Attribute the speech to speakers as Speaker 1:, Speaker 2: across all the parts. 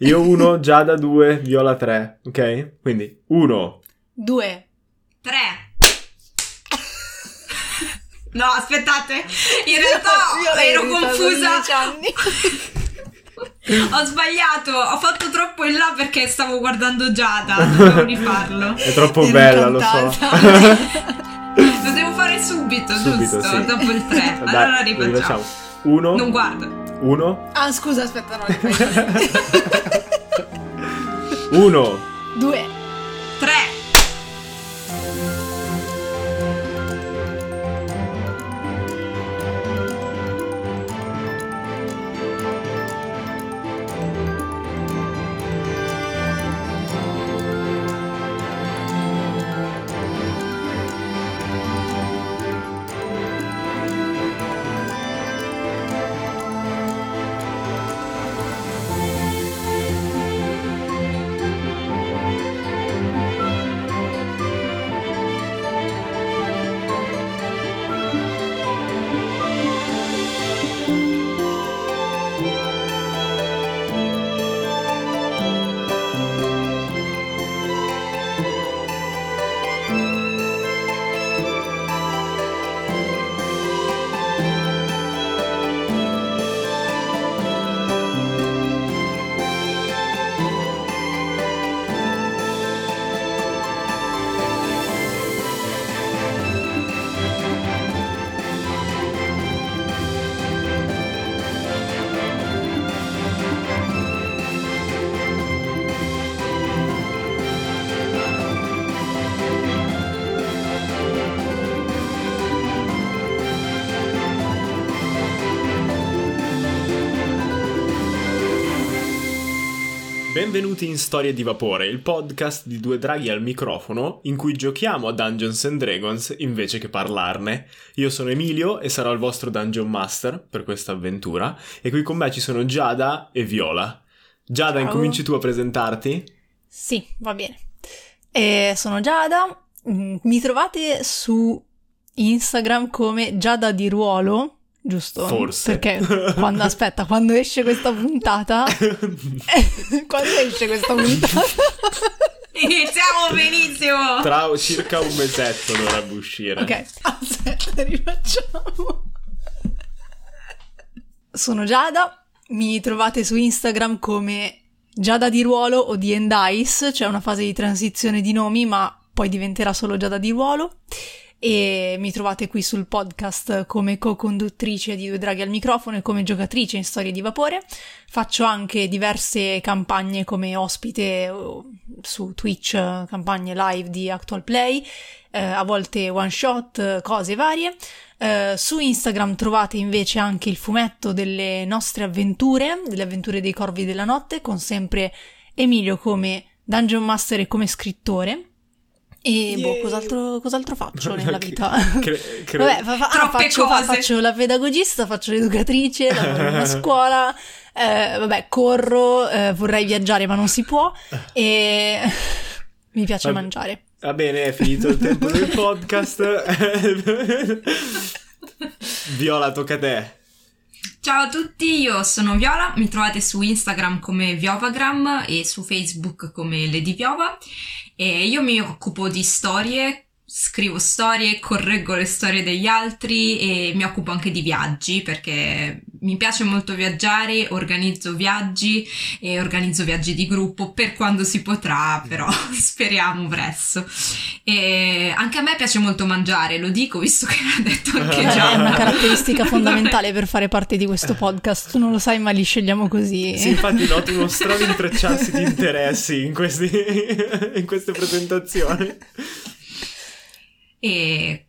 Speaker 1: Io 1, Giada 2, Viola 3, ok? Quindi 1,
Speaker 2: Due.
Speaker 3: Tre. No, aspettate. In realtà ero confusa. Ho sbagliato, ho fatto troppo in là perché stavo guardando Giada. Dovevo rifarlo.
Speaker 1: È troppo
Speaker 2: Ero
Speaker 1: bella, lo so.
Speaker 2: incantata.
Speaker 3: Lo devo fare subito,
Speaker 1: Subito,
Speaker 3: giusto?
Speaker 1: sì.
Speaker 3: Dopo il 3.
Speaker 1: Dai,
Speaker 3: allora
Speaker 1: lo
Speaker 3: rifacciamo.
Speaker 1: 1,
Speaker 3: Non guardo.
Speaker 1: 1,
Speaker 2: Ah, scusa, aspetta, no.
Speaker 1: 1.
Speaker 2: Due.
Speaker 1: Benvenuti in Storie di Vapore, il podcast di due draghi al microfono in cui giochiamo a Dungeons and Dragons invece che parlarne. Io sono Emilio e sarò il vostro Dungeon Master per questa avventura e qui con me ci sono Giada e Viola. Giada,
Speaker 2: Ciao.
Speaker 1: incominci tu a presentarti?
Speaker 2: Sì, va bene. Eh, sono Giada. Mm, Mi trovate su Instagram come Giada di Ruolo, giusto?
Speaker 1: Forse.
Speaker 2: Perché quando, aspetta, quando esce questa puntata... quando esce questa puntata?
Speaker 3: Iniziamo benissimo.
Speaker 1: Tra circa un mesetto dovrebbe uscire.
Speaker 2: ok, aspetta, rifacciamo. Sono Giada, mi trovate su Instagram come Giada di Ruolo o di Endice, c'è una fase di transizione di nomi, ma poi diventerà solo Giada di Ruolo. E mi trovate qui sul podcast come co-conduttrice di Due Draghi al microfono e come giocatrice in Storie di Vapore. Faccio anche diverse campagne come ospite oh, su Twitch, campagne live di Actual Play, eh, a volte one shot, cose varie. Eh, su Instagram trovate invece anche il fumetto delle nostre avventure, delle avventure dei Corvi della Notte, con sempre Emilio come Dungeon Master e come scrittore. E boh,
Speaker 1: Yay!
Speaker 2: cos'altro, cos'altro faccio nella vita?
Speaker 1: Cre- cre-
Speaker 2: Vabbè, fa- fa- ah,
Speaker 3: Troppe
Speaker 2: faccio, fa-
Speaker 3: cose.
Speaker 2: faccio la pedagogista, faccio l'educatrice, lavoro in una scuola, eh, vabbè, corro, eh, vorrei viaggiare ma non si può e mi piace
Speaker 1: Vabbè.
Speaker 2: mangiare.
Speaker 1: Va bene, è finito il tempo del podcast. Viola, tocca a te.
Speaker 3: Ciao a tutti, io sono Viola, mi trovate su Instagram come Viovagram e su Facebook come Lady Viova e io mi occupo di storie, scrivo storie, correggo le storie degli altri e mi occupo anche di viaggi perché mi piace molto viaggiare, organizzo viaggi e organizzo viaggi di gruppo per quando si potrà, però speriamo presto. E anche a me piace molto mangiare, lo dico visto che l'ha detto anche Gianna.
Speaker 2: È una caratteristica fondamentale per fare parte di questo podcast, tu non lo sai ma li scegliamo così.
Speaker 1: Sì, infatti noto uno strano intrecciarsi di interessi in, questi, in queste presentazioni.
Speaker 3: E.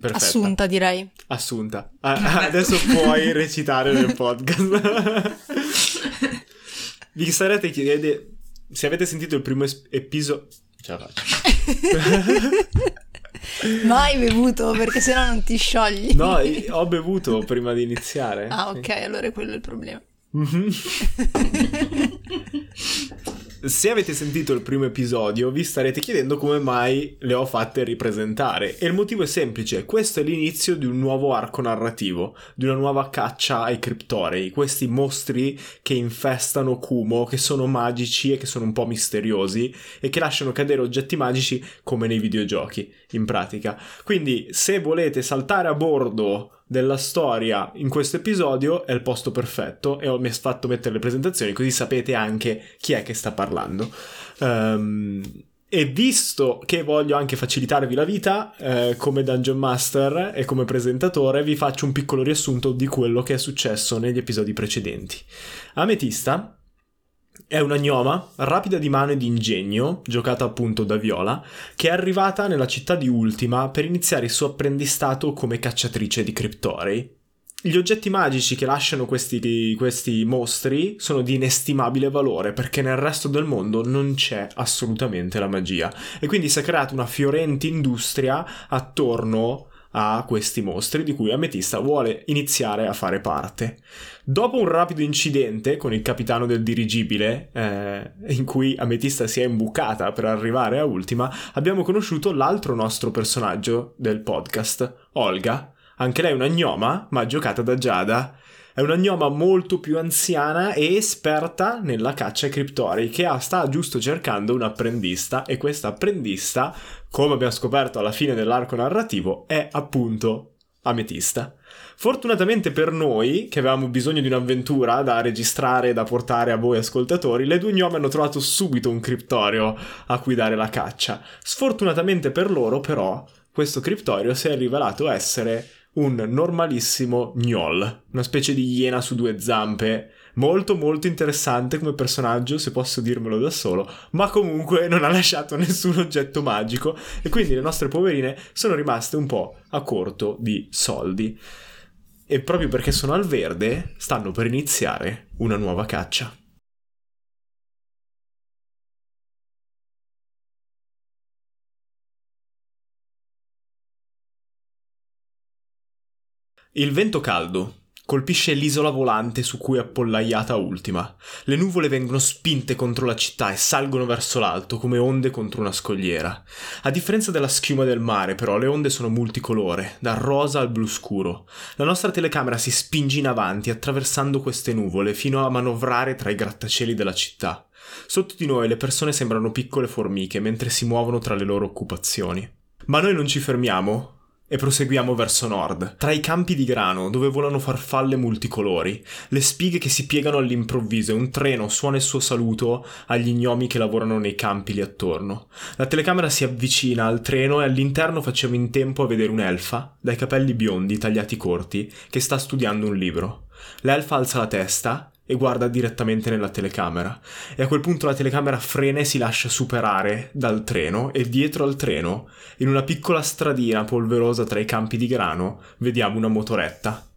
Speaker 1: Perfetto.
Speaker 2: Assunta direi.
Speaker 1: Assunta. Ah, adesso puoi recitare nel podcast. Vi sarete chiedendo se avete sentito il primo es- episodio... Ce la faccio.
Speaker 2: Mai bevuto perché sennò non ti sciogli.
Speaker 1: No, ho bevuto prima di iniziare.
Speaker 2: Ah ok, allora è quello il problema.
Speaker 1: Se avete sentito il primo episodio, vi starete chiedendo come mai le ho fatte ripresentare. E il motivo è semplice: questo è l'inizio di un nuovo arco narrativo, di una nuova caccia ai criptorei, questi mostri che infestano Kumo, che sono magici e che sono un po' misteriosi e che lasciano cadere oggetti magici come nei videogiochi, in pratica. Quindi, se volete saltare a bordo della storia in questo episodio è il posto perfetto e ho fatto mettere le presentazioni così sapete anche chi è che sta parlando. Um, e visto che voglio anche facilitarvi la vita, eh, come Dungeon Master e come presentatore, vi faccio un piccolo riassunto di quello che è successo negli episodi precedenti. Ametista è una gnoma rapida di mano e di ingegno, giocata appunto da Viola, che è arrivata nella città di Ultima per iniziare il suo apprendistato come cacciatrice di criptorei. Gli oggetti magici che lasciano questi, questi mostri sono di inestimabile valore perché nel resto del mondo non c'è assolutamente la magia e quindi si è creata una fiorente industria attorno a questi mostri di cui Ametista vuole iniziare a fare parte. Dopo un rapido incidente con il capitano del dirigibile, eh, in cui Ametista si è imbucata per arrivare a Ultima, abbiamo conosciuto l'altro nostro personaggio del podcast, Olga. Anche lei è una gnoma, ma giocata da Giada. È una gnoma molto più anziana e esperta nella caccia ai criptori, che sta giusto cercando un apprendista e questa apprendista, come abbiamo scoperto alla fine dell'arco narrativo, è appunto Ametista. Fortunatamente per noi, che avevamo bisogno di un'avventura da registrare e da portare a voi ascoltatori, le due gnome hanno trovato subito un criptorio a cui dare la caccia. Sfortunatamente per loro, però, questo criptorio si è rivelato essere un normalissimo gnoll, una specie di iena su due zampe, molto molto interessante come personaggio, se posso dirmelo da solo, ma comunque non ha lasciato nessun oggetto magico e quindi le nostre poverine sono rimaste un po' a corto di soldi e proprio perché sono al verde stanno per iniziare una nuova caccia. Il vento caldo colpisce l'isola volante su cui è appollaiata Ultima. Le nuvole vengono spinte contro la città e salgono verso l'alto come onde contro una scogliera. A differenza della schiuma del mare, però, le onde sono multicolore, dal rosa al blu scuro. La nostra telecamera si spinge in avanti attraversando queste nuvole fino a manovrare tra i grattacieli della città. Sotto di noi le persone sembrano piccole formiche mentre si muovono tra le loro occupazioni. Ma noi non ci fermiamo, e proseguiamo verso nord, tra i campi di grano dove volano farfalle multicolori, le spighe che si piegano all'improvviso e un treno suona il suo saluto agli gnomi che lavorano nei campi lì attorno. La telecamera si avvicina al treno e all'interno facciamo in tempo a vedere un'elfa, dai capelli biondi tagliati corti, che sta studiando un libro. L'elfa alza la testa e guarda direttamente nella telecamera. E a quel punto la telecamera frena e si lascia superare dal treno e dietro al treno, in una piccola stradina polverosa tra i campi di grano, vediamo una motoretta.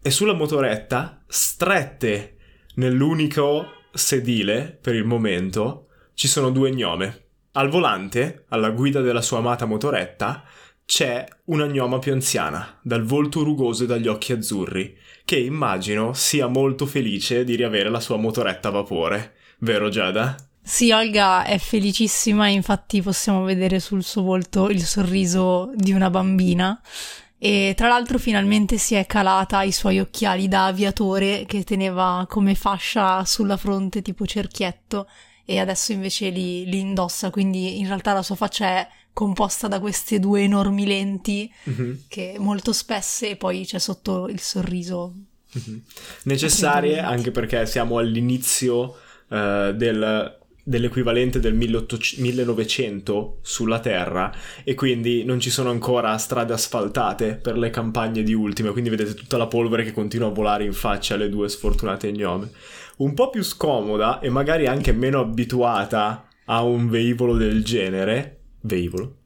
Speaker 1: E sulla motoretta, strette nell'unico sedile per il momento, ci sono due gnome. Al volante, alla guida della sua amata motoretta, c'è una gnoma più anziana, dal volto rugoso e dagli occhi azzurri, che immagino sia molto felice di riavere la sua motoretta a vapore. Vero Giada?
Speaker 2: Sì, Olga è felicissima, infatti possiamo vedere sul suo volto il sorriso di una bambina. E tra l'altro finalmente si è calata i suoi occhiali da aviatore che teneva come fascia sulla fronte tipo cerchietto e adesso invece li, li indossa, quindi in realtà la sua faccia è composta da queste due enormi lenti mm-hmm. che molto spesse e poi c'è sotto il sorriso.
Speaker 1: Mm-hmm. Necessarie anche perché siamo all'inizio uh, del, dell'equivalente del 1800, 1900 sulla Terra e quindi non ci sono ancora strade asfaltate per le campagne di Ultima, quindi vedete tutta la polvere che continua a volare in faccia alle due sfortunate gnome. Un po' più scomoda e magari anche meno abituata a un velivolo del genere, veicolo,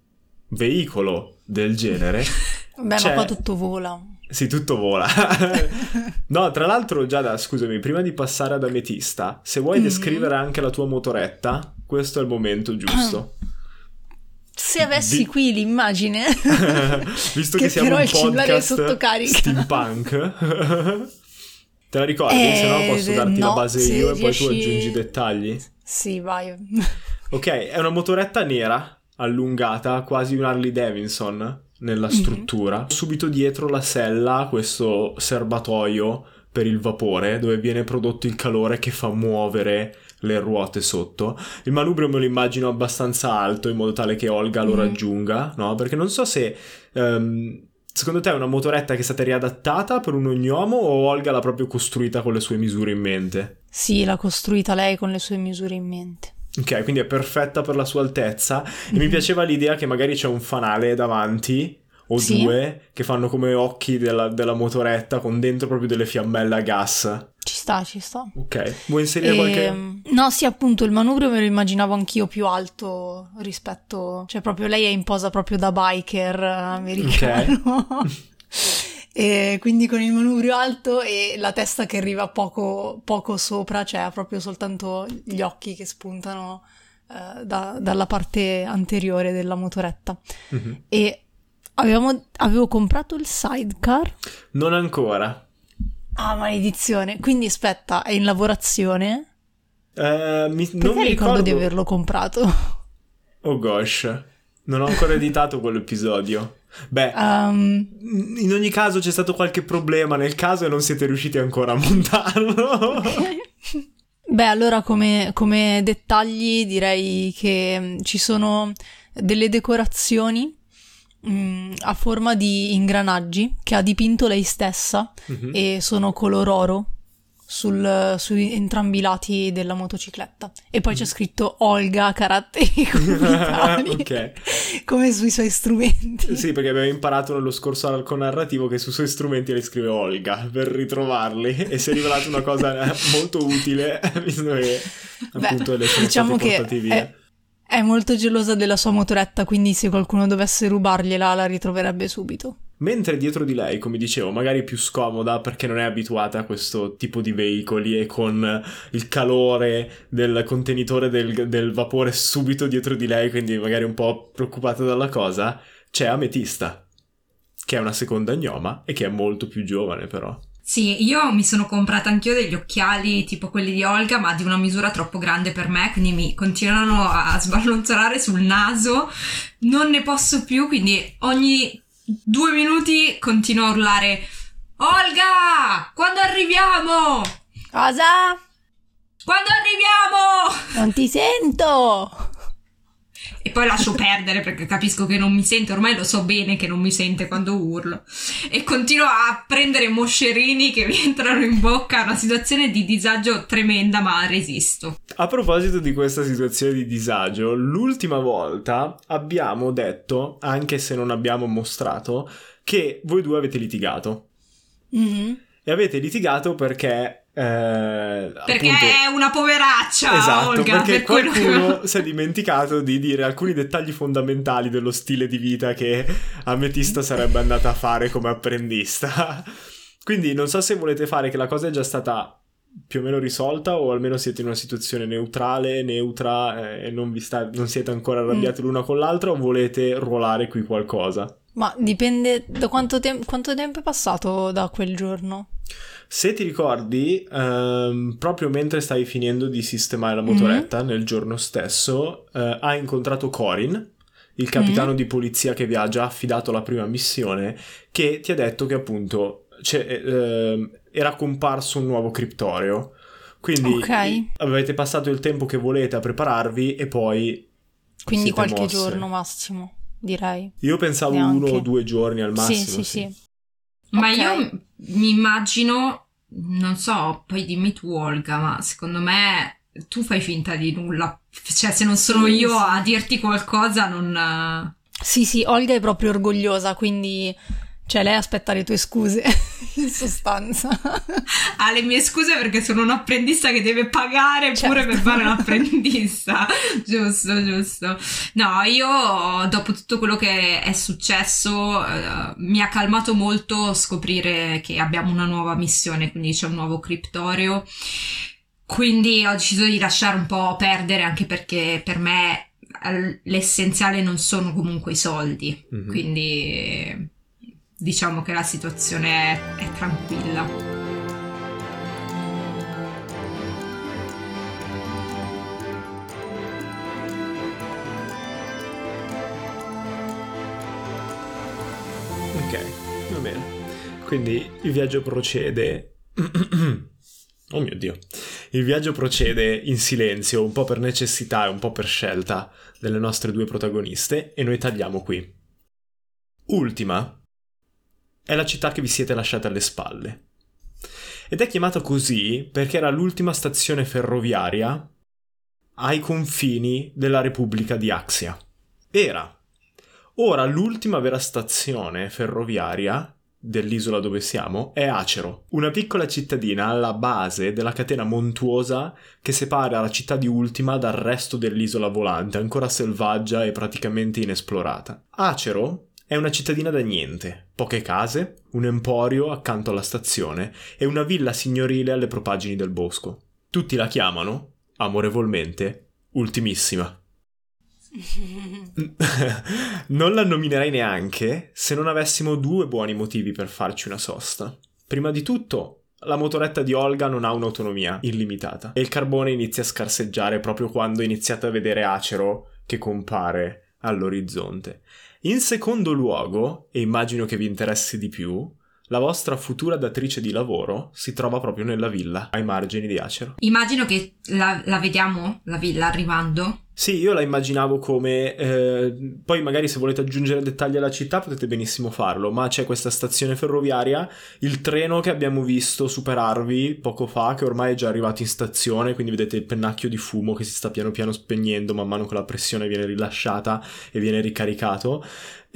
Speaker 1: veicolo del genere.
Speaker 2: Beh, ma qua tutto vola.
Speaker 1: Sì, tutto vola. no, tra l'altro, Giada, scusami, prima di passare ad Ametista, se vuoi mm-hmm. descrivere anche la tua motoretta, questo è il momento giusto.
Speaker 2: Se avessi Di... qui l'immagine,
Speaker 1: visto che, che siamo un podcast steampunk, te la ricordi? Eh, se no posso darti no, la base io e poi tu aggiungi i dettagli.
Speaker 2: Sì, vai.
Speaker 1: Ok, è una motoretta nera, allungata, quasi un Harley Davidson nella
Speaker 2: Mhm.
Speaker 1: struttura. Subito dietro la sella, questo serbatoio per il vapore, dove viene prodotto il calore che fa muovere le ruote sotto. Il manubrio me lo immagino abbastanza alto, in modo tale che Olga lo
Speaker 2: Mhm.
Speaker 1: raggiunga, no? Perché non so se... ehm, Secondo te è una motoretta che è stata riadattata per un ognomo o Olga l'ha proprio costruita con le sue misure in mente?
Speaker 2: Sì, l'ha costruita lei con le sue misure in mente.
Speaker 1: Ok, quindi è perfetta per la sua altezza. E mi
Speaker 2: Mhm.
Speaker 1: piaceva l'idea che magari c'è un fanale davanti o
Speaker 2: Sì.
Speaker 1: due che fanno come occhi della, della motoretta con dentro proprio delle fiammelle a gas.
Speaker 2: Ci sta, ci sta.
Speaker 1: Ok, vuoi inserire qualche.
Speaker 2: Ehm, No, sì, appunto, il manubrio me lo immaginavo anch'io più alto rispetto... Cioè, proprio lei è in posa proprio da biker eh, americano. e quindi con il manubrio alto e la testa che arriva poco, poco sopra, cioè ha proprio soltanto gli occhi che spuntano eh, da- dalla parte anteriore della motoretta.
Speaker 1: Mhm.
Speaker 2: E avevamo- avevo comprato il sidecar.
Speaker 1: Non ancora.
Speaker 2: Ah, maledizione. Quindi aspetta, è in lavorazione?
Speaker 1: Eh, mi- non mi
Speaker 2: ricordo
Speaker 1: ricordo
Speaker 2: di averlo comprato?
Speaker 1: Oh gosh, non ho ancora editato quell'episodio. Beh,
Speaker 2: Um,
Speaker 1: in ogni caso c'è stato qualche problema nel caso e non siete riusciti ancora a montarlo.
Speaker 2: Beh, allora come, come dettagli direi che mm, ci sono delle decorazioni mm, a forma di ingranaggi che ha dipinto lei stessa
Speaker 1: Mhm.
Speaker 2: e sono color oro sul- su entrambi i lati della motocicletta. E poi c'è scritto Olga caratteri comunitari
Speaker 1: ok.
Speaker 2: come sui suoi strumenti.
Speaker 1: Sì, perché abbiamo imparato nello scorso arco narrativo che sui suoi strumenti le scrive Olga per ritrovarli e si è rivelata una cosa molto utile, visto che
Speaker 2: Beh,
Speaker 1: appunto le sono
Speaker 2: diciamo che
Speaker 1: via.
Speaker 2: è, è molto gelosa della sua motoretta, quindi se qualcuno dovesse rubargliela la ritroverebbe subito.
Speaker 1: Mentre dietro di lei, come dicevo, magari più scomoda perché non è abituata a questo tipo di veicoli e con il calore del contenitore del, del vapore subito dietro di lei, quindi magari un po' preoccupata dalla cosa, c'è Ametista, che è una seconda gnoma e che è molto più giovane però.
Speaker 3: Sì, io mi sono comprata anch'io degli occhiali tipo quelli di Olga, ma di una misura troppo grande per me, quindi mi continuano a sballonzolare sul naso. Non ne posso più, quindi ogni due minuti continuo a urlare Olga! Quando arriviamo?
Speaker 2: Cosa?
Speaker 3: Quando arriviamo?
Speaker 2: Non ti sento!
Speaker 3: E poi lascio perdere perché capisco che non mi sente, ormai lo so bene che non mi sente quando urlo. E continuo a prendere moscerini che mi entrano in bocca, una situazione di disagio tremenda, ma resisto.
Speaker 1: A proposito di questa situazione di disagio, l'ultima volta abbiamo detto, anche se non abbiamo mostrato, che voi due avete litigato.
Speaker 2: Mhm.
Speaker 1: E avete litigato perché... eh,
Speaker 3: Perché
Speaker 1: appunto-
Speaker 3: è una poveraccia,
Speaker 1: Esatto,
Speaker 3: Olga.
Speaker 1: perché
Speaker 3: per quello che-
Speaker 1: qualcuno si è dimenticato di dire alcuni dettagli fondamentali dello stile di vita che Ametista sarebbe andata a fare come apprendista. Quindi non so se volete fare che la cosa è già stata più o meno risolta o almeno siete in una situazione neutrale, neutra eh, e non, vi sta- non siete ancora arrabbiati l'una con l'altra o volete ruolare qui qualcosa.
Speaker 2: Ma dipende da quanto, tem- quanto tempo è passato da quel giorno.
Speaker 1: Se ti ricordi, ehm, proprio mentre stavi finendo di sistemare la motoretta nel giorno stesso, eh, hai incontrato Corin, il capitano di polizia che vi ha già affidato la prima missione, che ti ha detto che appunto c'è- ehm, era comparso un nuovo criptoreo. Quindi
Speaker 2: Ok.
Speaker 1: avete passato il tempo che volete a prepararvi e poi...
Speaker 2: Quindi qualche
Speaker 1: mosse.
Speaker 2: giorno massimo, direi.
Speaker 1: Io pensavo
Speaker 2: Neanche.
Speaker 1: uno o due giorni al massimo.
Speaker 2: sì, sì, sì.
Speaker 3: Ma
Speaker 2: Ok.
Speaker 3: io mi immagino, non so, poi dimmi tu Olga, ma secondo me tu fai finta di nulla. Cioè, se non sono
Speaker 2: Sì,
Speaker 3: io
Speaker 2: sì.
Speaker 3: a dirti qualcosa, non...
Speaker 2: Sì, sì, Olga è proprio orgogliosa, quindi... Cioè, lei aspetta le tue scuse, in sostanza.
Speaker 3: ha le mie scuse perché sono un apprendista che deve pagare pure
Speaker 2: Certo.
Speaker 3: per fare l'apprendista. giusto, giusto. No, io dopo tutto quello che è successo eh, mi ha calmato molto scoprire che abbiamo una nuova missione, quindi c'è un nuovo criptorio. Quindi ho deciso di lasciare un po' perdere anche perché per me eh, l'essenziale non sono comunque i soldi.
Speaker 1: Mhm.
Speaker 3: Quindi diciamo che la situazione è tranquilla.
Speaker 1: Ok, va bene. Quindi il viaggio procede. oh mio dio. Il viaggio procede in silenzio, un po' per necessità e un po' per scelta delle nostre due protagoniste, e noi tagliamo qui. Ultima, è la città che vi siete lasciate alle spalle. Ed è chiamata così perché era l'ultima stazione ferroviaria ai confini della Repubblica di Axia. Era. Ora l'ultima vera stazione ferroviaria dell'isola dove siamo è Acero, una piccola cittadina alla base della catena montuosa che separa la città di Ultima dal resto dell'isola volante, ancora selvaggia e praticamente inesplorata. Acero è una cittadina da niente, poche case, un emporio accanto alla stazione e una villa signorile alle propagini del bosco. Tutti la chiamano, amorevolmente, ultimissima. non la nominerei neanche se non avessimo due buoni motivi per farci una sosta. Prima di tutto, la motoretta di Olga non ha un'autonomia illimitata e il carbone inizia a scarseggiare proprio quando iniziate a vedere Acero che compare all'orizzonte. In secondo luogo, e immagino che vi interessi di più, la vostra futura datrice di lavoro si trova proprio nella villa, ai margini di Acero.
Speaker 3: Immagino che la, la vediamo, la villa, arrivando.
Speaker 1: Sì, io la immaginavo come... Eh, poi magari se volete aggiungere dettagli alla città potete benissimo farlo, ma c'è questa stazione ferroviaria, il treno che abbiamo visto superarvi poco fa, che ormai è già arrivato in stazione, quindi vedete il pennacchio di fumo che si sta piano piano spegnendo man mano che la pressione viene rilasciata e viene ricaricato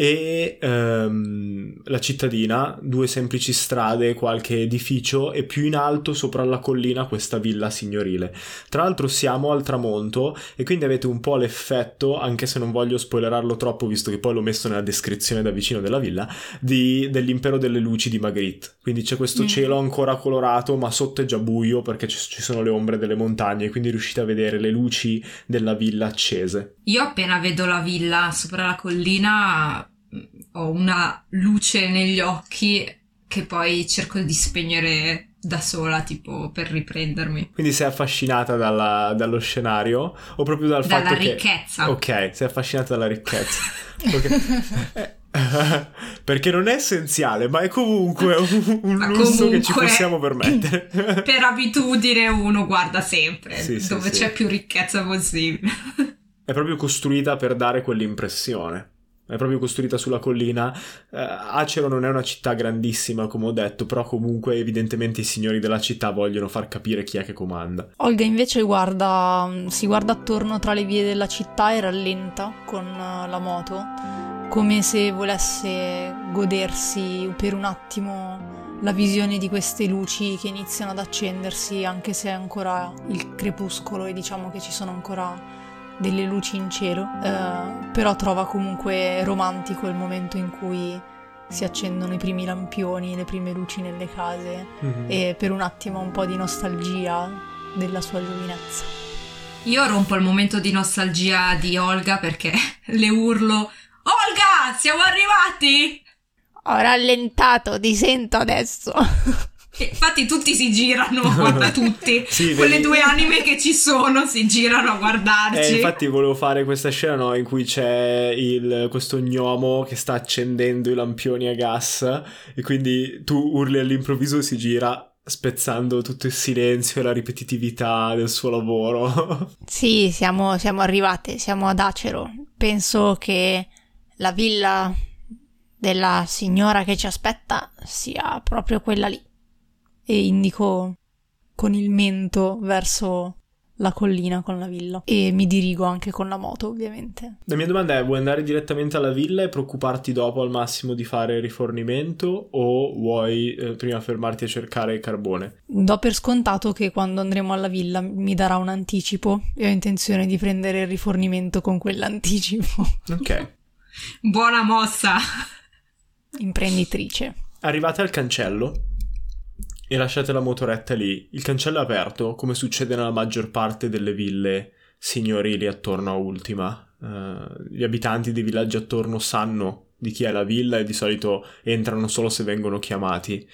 Speaker 1: e ehm, la cittadina, due semplici strade, qualche edificio e più in alto sopra la collina questa villa signorile. Tra l'altro siamo al tramonto e quindi avete un po' l'effetto, anche se non voglio spoilerarlo troppo visto che poi l'ho messo nella descrizione da vicino della villa, di, dell'impero delle luci di Magritte. Quindi c'è questo mm. cielo ancora colorato ma sotto è già buio perché ci, ci sono le ombre delle montagne quindi riuscite a vedere le luci della villa accese.
Speaker 3: Io appena vedo la villa sopra la collina ho una luce negli occhi che poi cerco di spegnere da sola, tipo per riprendermi.
Speaker 1: Quindi sei affascinata dalla, dallo scenario o proprio dal
Speaker 3: dalla
Speaker 1: fatto
Speaker 3: che... Dalla ricchezza.
Speaker 1: Ok, sei affascinata dalla ricchezza. okay. Perché non è essenziale, ma è comunque un, un lusso comunque, che ci possiamo permettere.
Speaker 3: per abitudine uno guarda sempre sì, dove sì, c'è sì. più ricchezza possibile.
Speaker 1: È proprio costruita per dare quell'impressione è proprio costruita sulla collina. Uh, Acero non è una città grandissima, come ho detto, però comunque evidentemente i signori della città vogliono far capire chi è che comanda.
Speaker 2: Olga invece guarda, si guarda attorno tra le vie della città e rallenta con uh, la moto, come se volesse godersi per un attimo la visione di queste luci che iniziano ad accendersi, anche se è ancora il crepuscolo e diciamo che ci sono ancora delle luci in cielo, eh, però trova comunque romantico il momento in cui si accendono i primi lampioni, le prime luci nelle case mm-hmm. e per un attimo un po' di nostalgia della sua giovinezza.
Speaker 3: Io rompo il momento di nostalgia di Olga perché le urlo Olga, siamo arrivati!
Speaker 2: Ho rallentato, ti sento adesso.
Speaker 3: Infatti tutti si girano, guarda tutti, sì, quelle vedi... due anime che ci sono si girano a guardarci.
Speaker 1: Eh, infatti volevo fare questa scena no, in cui c'è il, questo gnomo che sta accendendo i lampioni a gas e quindi tu urli all'improvviso e si gira spezzando tutto il silenzio e la ripetitività del suo lavoro.
Speaker 2: Sì, siamo, siamo arrivate, siamo ad Acero. Penso che la villa della signora che ci aspetta sia proprio quella lì e indico con il mento verso la collina con la villa e mi dirigo anche con la moto ovviamente.
Speaker 1: La mia domanda è vuoi andare direttamente alla villa e preoccuparti dopo al massimo di fare rifornimento o vuoi eh, prima fermarti a cercare il carbone?
Speaker 2: Do per scontato che quando andremo alla villa mi darà un anticipo e ho intenzione di prendere il rifornimento con quell'anticipo.
Speaker 1: Ok.
Speaker 3: Buona mossa!
Speaker 2: Imprenditrice.
Speaker 1: Arrivate al cancello e lasciate la motoretta lì. Il cancello è aperto, come succede nella maggior parte delle ville signorili attorno a Ultima. Uh, gli abitanti dei villaggi attorno sanno di chi è la villa e di solito entrano solo se vengono chiamati.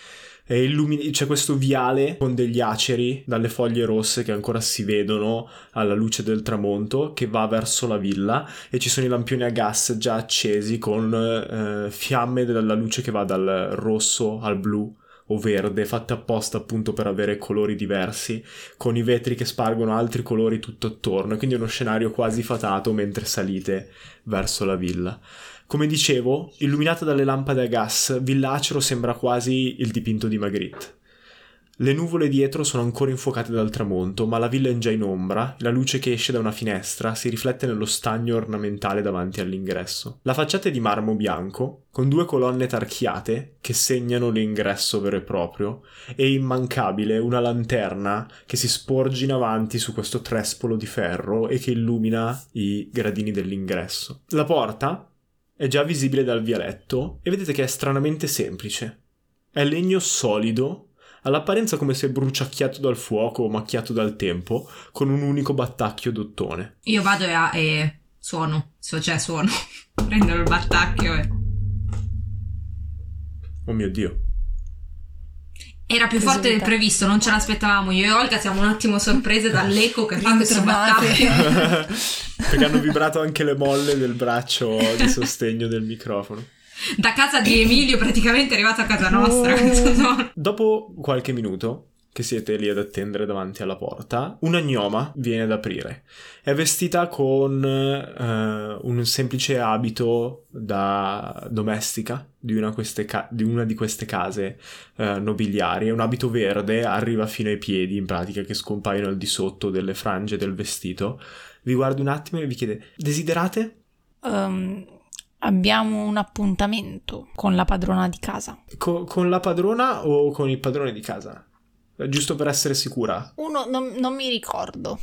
Speaker 1: illumi- c'è questo viale con degli aceri dalle foglie rosse che ancora si vedono alla luce del tramonto che va verso la villa e ci sono i lampioni a gas già accesi con eh, fiamme della luce che va dal rosso al blu o verde fatte apposta appunto per avere colori diversi con i vetri che spargono altri colori tutto attorno quindi uno scenario quasi fatato mentre salite verso la villa come dicevo, illuminata dalle lampade a gas, Villa Acero sembra quasi il dipinto di Magritte. Le nuvole dietro sono ancora infuocate dal tramonto, ma la villa è già in ombra la luce che esce da una finestra si riflette nello stagno ornamentale davanti all'ingresso. La facciata è di marmo bianco, con due colonne tarchiate che segnano l'ingresso vero e proprio, e immancabile una lanterna che si sporge in avanti su questo trespolo di ferro e che illumina i gradini dell'ingresso. La porta, è già visibile dal vialetto e vedete che è stranamente semplice. È legno solido, all'apparenza come se bruciacchiato dal fuoco o macchiato dal tempo, con un unico battacchio d'ottone.
Speaker 3: Io vado e, e suono, cioè suono, prendo il battacchio e...
Speaker 1: Oh mio Dio.
Speaker 3: Era più forte del previsto, non ce l'aspettavamo. Io e Olga siamo un attimo sorprese dall'eco che fa questo battaglia.
Speaker 1: Perché hanno vibrato anche le molle del braccio di sostegno del microfono.
Speaker 3: Da casa di Emilio praticamente è arrivato a casa nostra.
Speaker 1: Dopo qualche minuto che siete lì ad attendere davanti alla porta, una gnoma viene ad aprire. È vestita con uh, un semplice abito da domestica di una, ca- di, una di queste case uh, nobiliari. È un abito verde, arriva fino ai piedi in pratica, che scompaiono al di sotto delle frange del vestito. Vi guarda un attimo e vi chiede: Desiderate?
Speaker 2: Um, abbiamo un appuntamento con la padrona di casa.
Speaker 1: Co- con la padrona o con il padrone di casa? Giusto per essere sicura.
Speaker 2: Uno, non, non mi ricordo.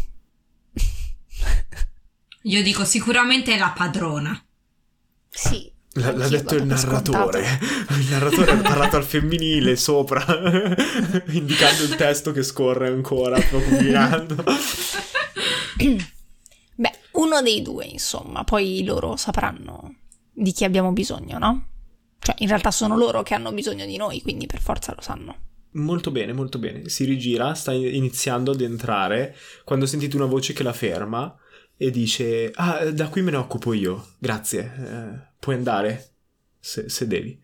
Speaker 3: Io dico sicuramente la padrona.
Speaker 2: Sì.
Speaker 1: L- l'ha detto il narratore. Il narratore ha parlato al femminile sopra, indicando il testo che scorre ancora, procurando.
Speaker 2: Beh, uno dei due, insomma, poi loro sapranno di chi abbiamo bisogno, no? Cioè, in realtà sono loro che hanno bisogno di noi, quindi per forza lo sanno.
Speaker 1: Molto bene, molto bene. Si rigira, sta iniziando ad entrare quando sentite una voce che la ferma e dice: Ah, da qui me ne occupo io. Grazie. Eh, puoi andare se, se devi.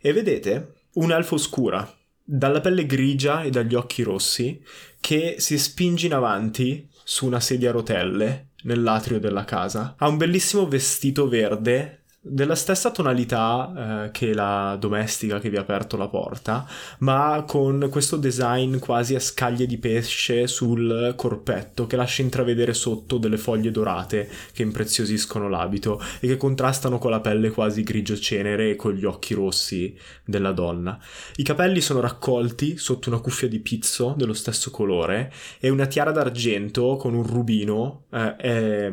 Speaker 1: E vedete un'elfa scura, dalla pelle grigia e dagli occhi rossi, che si spinge in avanti su una sedia a rotelle nell'atrio della casa. Ha un bellissimo vestito verde della stessa tonalità eh, che la domestica che vi ha aperto la porta, ma con questo design quasi a scaglie di pesce sul corpetto che lascia intravedere sotto delle foglie dorate che impreziosiscono l'abito e che contrastano con la pelle quasi grigio cenere e con gli occhi rossi della donna. I capelli sono raccolti sotto una cuffia di pizzo dello stesso colore e una tiara d'argento con un rubino eh, è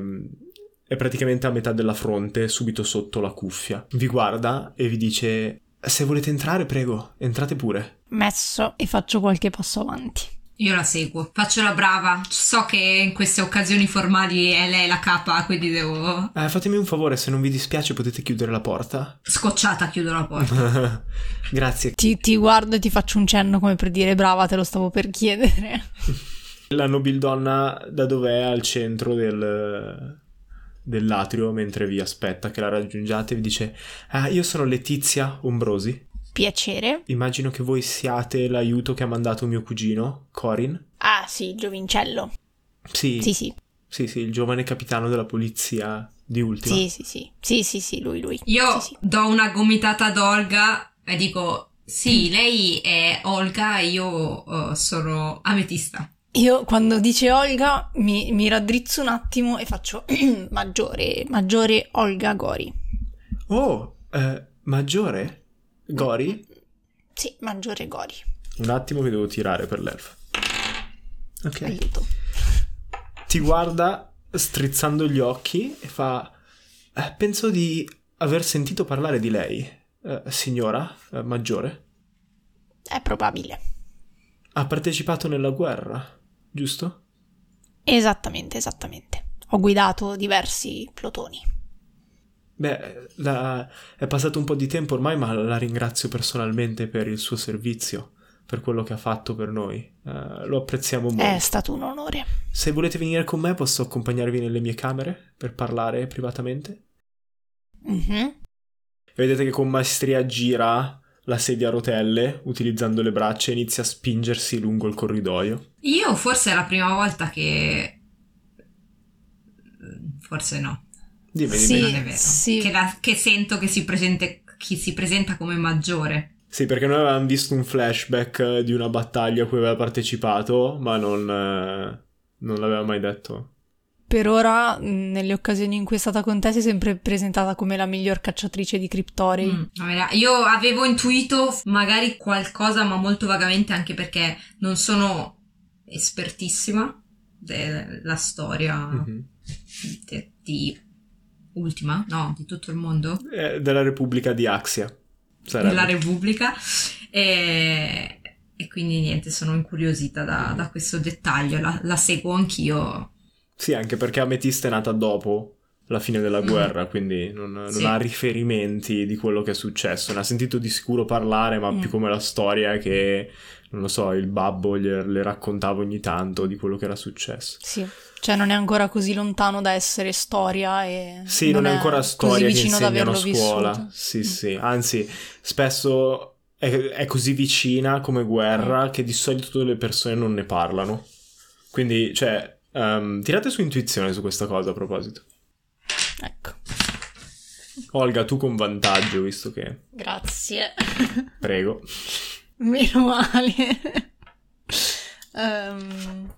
Speaker 1: è praticamente a metà della fronte, subito sotto la cuffia. Vi guarda e vi dice: Se volete entrare, prego, entrate pure.
Speaker 2: Messo e faccio qualche passo avanti.
Speaker 3: Io la seguo, faccio la brava. So che in queste occasioni formali è lei la capa, quindi devo.
Speaker 1: Eh, fatemi un favore, se non vi dispiace, potete chiudere la porta.
Speaker 3: Scocciata, chiudo la porta.
Speaker 1: Grazie.
Speaker 2: Ti, ti guardo e ti faccio un cenno come per dire brava, te lo stavo per chiedere.
Speaker 1: la nobildonna da dov'è al centro del, dell'atrio mentre vi aspetta che la raggiungiate vi dice ah, io sono Letizia Ombrosi
Speaker 2: piacere.
Speaker 1: Immagino che voi siate l'aiuto che ha mandato mio cugino Corin.
Speaker 2: Ah sì Giovincello.
Speaker 1: Sì.
Speaker 2: Sì sì.
Speaker 1: Sì sì il giovane capitano della polizia di ultima.
Speaker 2: Sì sì sì. Sì sì sì lui lui.
Speaker 3: Io
Speaker 2: sì, sì.
Speaker 3: do una gomitata ad Olga e dico sì lei è Olga e io uh, sono Ametista
Speaker 2: io quando dice Olga mi, mi raddrizzo un attimo e faccio maggiore, maggiore Olga Gori.
Speaker 1: Oh, eh, maggiore? Gori?
Speaker 2: Sì, maggiore Gori.
Speaker 1: Un attimo che devo tirare per l'elfo. Ok.
Speaker 2: Aiuto.
Speaker 1: Ti guarda strizzando gli occhi e fa... Eh, penso di aver sentito parlare di lei, eh, signora eh, maggiore.
Speaker 2: È probabile.
Speaker 1: Ha partecipato nella guerra giusto?
Speaker 2: Esattamente, esattamente. Ho guidato diversi plotoni.
Speaker 1: Beh, la... è passato un po' di tempo ormai, ma la ringrazio personalmente per il suo servizio. per quello che ha fatto per noi. Uh, lo apprezziamo molto.
Speaker 2: È stato un onore.
Speaker 1: Se volete venire con me, posso accompagnarvi nelle mie camere per parlare privatamente.
Speaker 2: Mm-hmm.
Speaker 1: Vedete che con maestria gira la sedia a rotelle, utilizzando le braccia, e inizia a spingersi lungo il corridoio.
Speaker 3: Io forse è la prima volta che. Forse no.
Speaker 1: Dimmi,
Speaker 2: Sì,
Speaker 1: dimmi.
Speaker 3: Non è vero.
Speaker 2: sì.
Speaker 3: Che, la- che sento che si, presente- chi si presenta come maggiore.
Speaker 1: Sì, perché noi avevamo visto un flashback eh, di una battaglia a cui aveva partecipato, ma non, eh, non l'aveva mai detto.
Speaker 2: Per ora, mh, nelle occasioni in cui è stata con te, si è sempre presentata come la miglior cacciatrice di criptori.
Speaker 3: Mm, io avevo intuito magari qualcosa, ma molto vagamente, anche perché non sono espertissima della storia
Speaker 1: Mhm.
Speaker 3: di, di Ultima, no, di tutto il mondo,
Speaker 1: Eh, della Repubblica di Axia. Sarebbe.
Speaker 3: della Repubblica. E, e quindi niente, sono incuriosita da, da questo dettaglio, la, la seguo anch'io.
Speaker 1: Sì, anche perché Ametista è nata dopo la fine della
Speaker 3: Mm.
Speaker 1: guerra, quindi non, non
Speaker 3: Sì.
Speaker 1: ha riferimenti di quello che è successo. Ne ha sentito di sicuro parlare, ma
Speaker 2: Mm.
Speaker 1: più come la storia che, non lo so, il babbo gli- le raccontava ogni tanto di quello che era successo.
Speaker 2: Sì. Cioè, non è ancora così lontano da essere storia e.
Speaker 1: Sì, non, è ancora storia che insegnano a scuola.
Speaker 2: vissuto.
Speaker 1: Sì,
Speaker 2: Mm.
Speaker 1: sì, anzi, spesso è, è così vicina come
Speaker 2: Mm.
Speaker 1: guerra che di solito le persone non ne parlano. Quindi, cioè, ehm, tirate su intuizione su questa cosa a proposito.
Speaker 2: Ecco.
Speaker 1: Olga, tu con vantaggio, visto che...
Speaker 2: Grazie.
Speaker 1: Prego.
Speaker 2: Meno male. Ehm,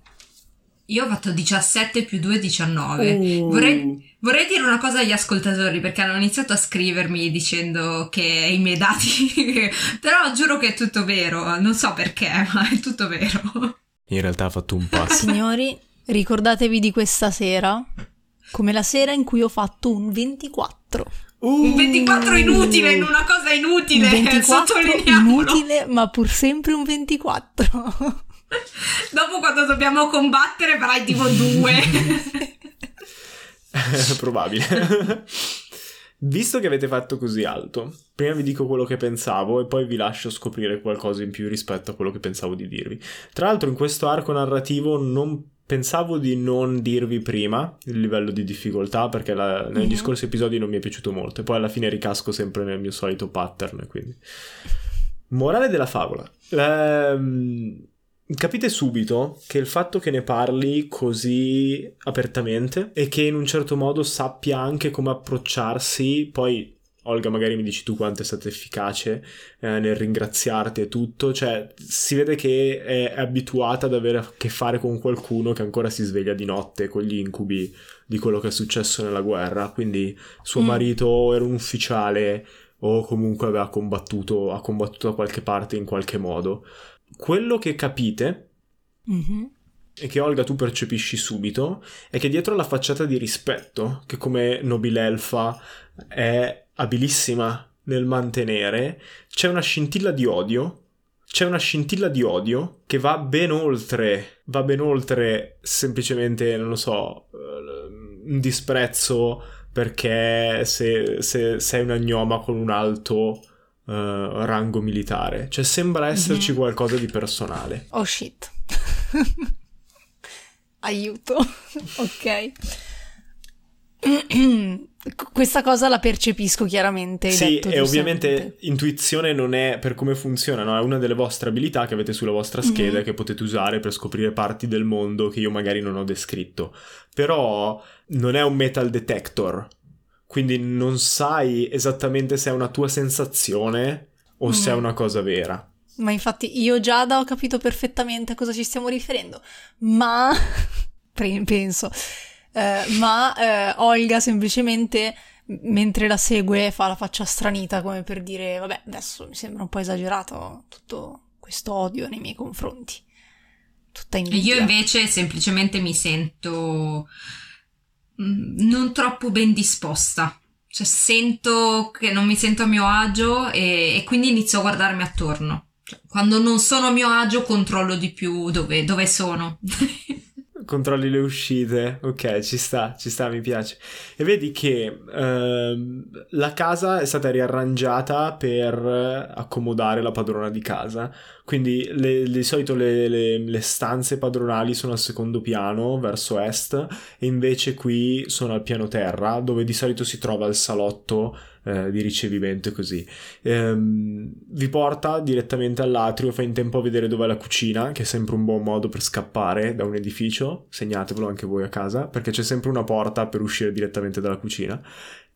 Speaker 3: Io ho fatto 17 più 2, 19.
Speaker 1: Uh.
Speaker 3: Vorrei, vorrei dire una cosa agli ascoltatori perché hanno iniziato a scrivermi dicendo che i miei dati, però giuro che è tutto vero, non so perché, ma è tutto vero.
Speaker 1: In realtà ha fatto un passo.
Speaker 2: Signori, ricordatevi di questa sera come la sera in cui ho fatto un 24.
Speaker 3: Un 24 inutile in una cosa inutile,
Speaker 2: Un 24
Speaker 3: sottolineiamolo.
Speaker 2: inutile, ma pur sempre un 24.
Speaker 3: Dopo quando dobbiamo combattere farai tipo due.
Speaker 1: Probabile. Visto che avete fatto così alto, prima vi dico quello che pensavo e poi vi lascio scoprire qualcosa in più rispetto a quello che pensavo di dirvi. Tra l'altro in questo arco narrativo non pensavo di non dirvi prima il livello di difficoltà perché la- negli
Speaker 2: Mhm.
Speaker 1: scorsi episodi non mi è piaciuto molto e poi alla fine ricasco sempre nel mio solito pattern, quindi... Morale della favola. Ehm, capite subito che il fatto che ne parli così apertamente e che in un certo modo sappia anche come approcciarsi, poi Olga magari mi dici tu quanto è stata efficace eh, nel ringraziarti e tutto, cioè si vede che è, abituata ad avere a che fare con qualcuno che ancora si sveglia di notte con gli incubi di quello che è successo nella guerra, quindi suo
Speaker 2: Mm.
Speaker 1: marito era un ufficiale o comunque aveva combattuto, ha combattuto da qualche parte in qualche modo. Quello che capite
Speaker 2: Mhm.
Speaker 1: E che Olga tu percepisci subito è che dietro la facciata di rispetto, che come nobilelfa è abilissima nel mantenere, c'è una scintilla di odio. C'è una scintilla di odio che va ben oltre, va ben oltre semplicemente, non lo so, eh, un disprezzo perché se, se sei una gnoma con un alto eh, rango militare. Cioè sembra esserci
Speaker 2: Mhm.
Speaker 1: qualcosa di personale.
Speaker 2: Oh shit. Aiuto. ok. Questa cosa la percepisco chiaramente.
Speaker 1: Sì,
Speaker 2: detto,
Speaker 1: e ovviamente intuizione non è per come funziona, no? È una delle vostre abilità che avete sulla vostra scheda
Speaker 2: Mhm.
Speaker 1: che potete usare per scoprire parti del mondo che io magari non ho descritto. Però non è un metal detector, quindi non sai esattamente se è una tua sensazione o se è
Speaker 2: Mhm.
Speaker 1: una cosa vera.
Speaker 2: Ma infatti io Giada ho capito perfettamente a cosa ci stiamo riferendo, ma penso, Eh, ma eh, Olga semplicemente mentre la segue fa la faccia stranita come per dire vabbè adesso mi sembra un po' esagerato tutto questo odio nei miei confronti. Tutta invidia.
Speaker 3: io invece semplicemente mi sento mm, non troppo ben disposta. Cioè sento che non mi sento a mio agio e, e quindi inizio a guardarmi attorno. Quando non sono a mio agio controllo di più dove, dove sono.
Speaker 1: controlli le uscite. Ok, ci sta, ci sta, mi piace. E vedi che ehm, la casa è stata riarrangiata per accomodare la padrona di casa. Quindi le, di solito le, le, le, stanze padronali sono al secondo piano, verso est, e invece qui sono al piano terra, dove di solito si trova il salotto eh, di ricevimento e così. Ehm, vi porta direttamente all'atrio, fa in tempo a vedere dov'è la cucina, che è sempre un buon modo per scappare da un edificio, segnatevelo anche voi a casa, perché c'è sempre una porta per uscire direttamente dalla cucina.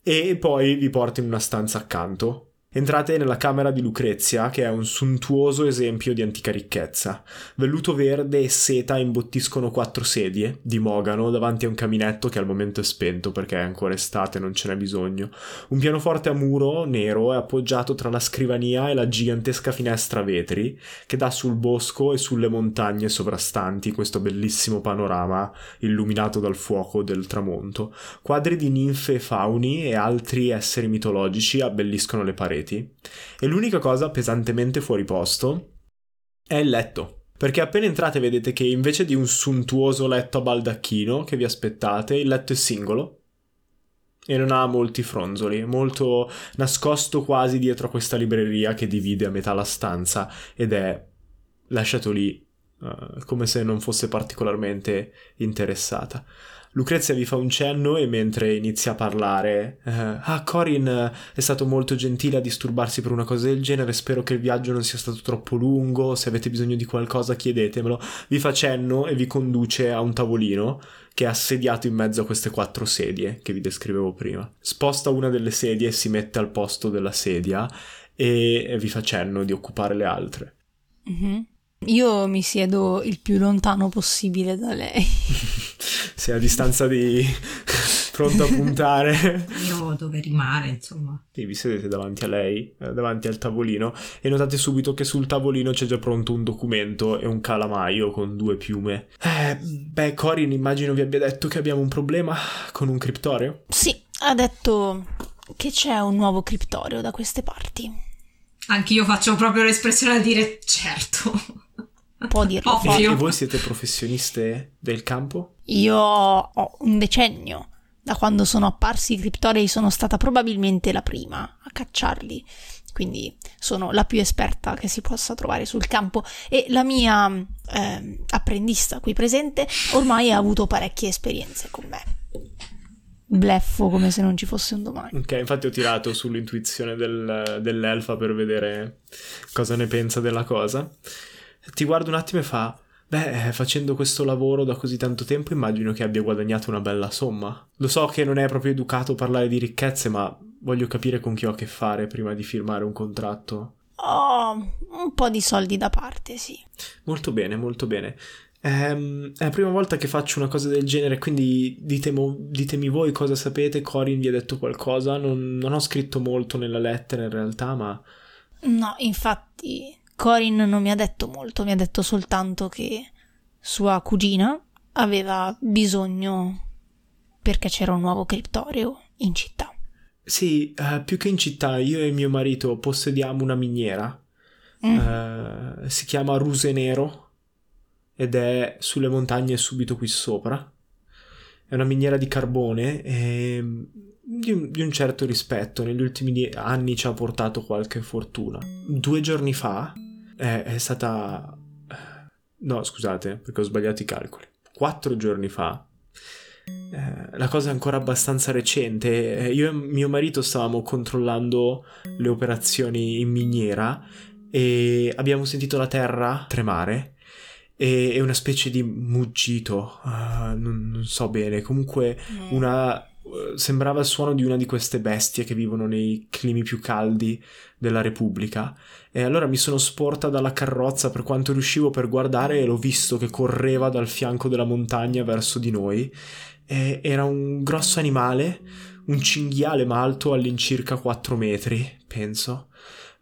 Speaker 1: E poi vi porta in una stanza accanto, Entrate nella camera di Lucrezia, che è un suntuoso esempio di antica ricchezza. Velluto verde e seta imbottiscono quattro sedie di mogano davanti a un caminetto che al momento è spento perché è ancora estate e non ce n'è bisogno. Un pianoforte a muro nero è appoggiato tra la scrivania e la gigantesca finestra a vetri che dà sul bosco e sulle montagne sovrastanti questo bellissimo panorama illuminato dal fuoco del tramonto. Quadri di ninfe e fauni e altri esseri mitologici abbelliscono le pareti reti e l'unica cosa pesantemente fuori posto è il letto. Perché appena entrate vedete che invece di un suntuoso letto a baldacchino che vi aspettate, il letto è singolo e non ha molti fronzoli, è molto nascosto quasi dietro a questa libreria che divide a metà la stanza ed è lasciato lì uh, come se non fosse particolarmente interessata. Lucrezia vi fa un cenno e mentre inizia a parlare, eh, ah, Corin eh, è stato molto gentile a disturbarsi per una cosa del genere, spero che il viaggio non sia stato troppo lungo, se avete bisogno di qualcosa chiedetemelo. Vi fa cenno e vi conduce a un tavolino che è assediato in mezzo a queste quattro sedie che vi descrivevo prima. Sposta una delle sedie e si mette al posto della sedia e vi fa cenno di occupare le altre.
Speaker 2: Mm-hmm. Io mi siedo il più lontano possibile da lei.
Speaker 1: Sei a distanza di pronto a puntare.
Speaker 3: Io dove rimane, insomma.
Speaker 1: E vi sedete davanti a lei, eh, davanti al tavolino, e notate subito che sul tavolino c'è già pronto un documento e un calamaio con due piume. Eh, beh, Corin immagino vi abbia detto che abbiamo un problema con un criptoreo.
Speaker 2: Sì, ha detto che c'è un nuovo criptoreo da queste parti.
Speaker 3: Anch'io faccio proprio l'espressione a dire certo.
Speaker 2: Può dirlo.
Speaker 1: Ovvio. E voi siete professioniste del campo?
Speaker 2: Io ho un decennio. Da quando sono apparsi i criptorei sono stata probabilmente la prima a cacciarli. Quindi sono la più esperta che si possa trovare sul campo e la mia eh, apprendista qui presente ormai ha avuto parecchie esperienze con me. Bleffo come se non ci fosse un domani.
Speaker 1: Ok, infatti ho tirato sull'intuizione del, dell'elfa per vedere cosa ne pensa della cosa ti guarda un attimo e fa: Beh, eh, facendo questo lavoro da così tanto tempo immagino che abbia guadagnato una bella somma. Lo so che non è proprio educato parlare di ricchezze, ma voglio capire con chi ho a che fare prima di firmare un contratto.
Speaker 2: Ho un po' di soldi da parte, sì.
Speaker 1: Molto bene, molto bene. Ehm, è la prima volta che faccio una cosa del genere, quindi ditemo, ditemi voi cosa sapete. Corin vi ha detto qualcosa. Non, non ho scritto molto nella lettera in realtà, ma.
Speaker 2: No, infatti Corin non mi ha detto molto, mi ha detto soltanto che sua cugina aveva bisogno perché c'era un nuovo criptoreo in città.
Speaker 1: Sì, uh, più che in città, io e mio marito possediamo una miniera. Mm. Uh, si chiama Ruse Nero ed è sulle montagne subito qui sopra. È una miniera di carbone e di un, di un certo rispetto. Negli ultimi anni ci ha portato qualche fortuna. Due giorni fa è, è stata... No, scusate, perché ho sbagliato i calcoli. Quattro giorni fa eh, la cosa è ancora abbastanza recente. Eh, io e mio marito stavamo controllando le operazioni in miniera e abbiamo sentito la terra tremare e, una specie di muggito. Uh, non, non, so bene. Comunque, mm. una sembrava il suono di una di queste bestie che vivono nei climi più caldi della Repubblica. E allora mi sono sporta dalla carrozza per quanto riuscivo per guardare e l'ho visto che correva dal fianco della montagna verso di noi. E era un grosso animale, un cinghiale malto all'incirca 4 metri, penso.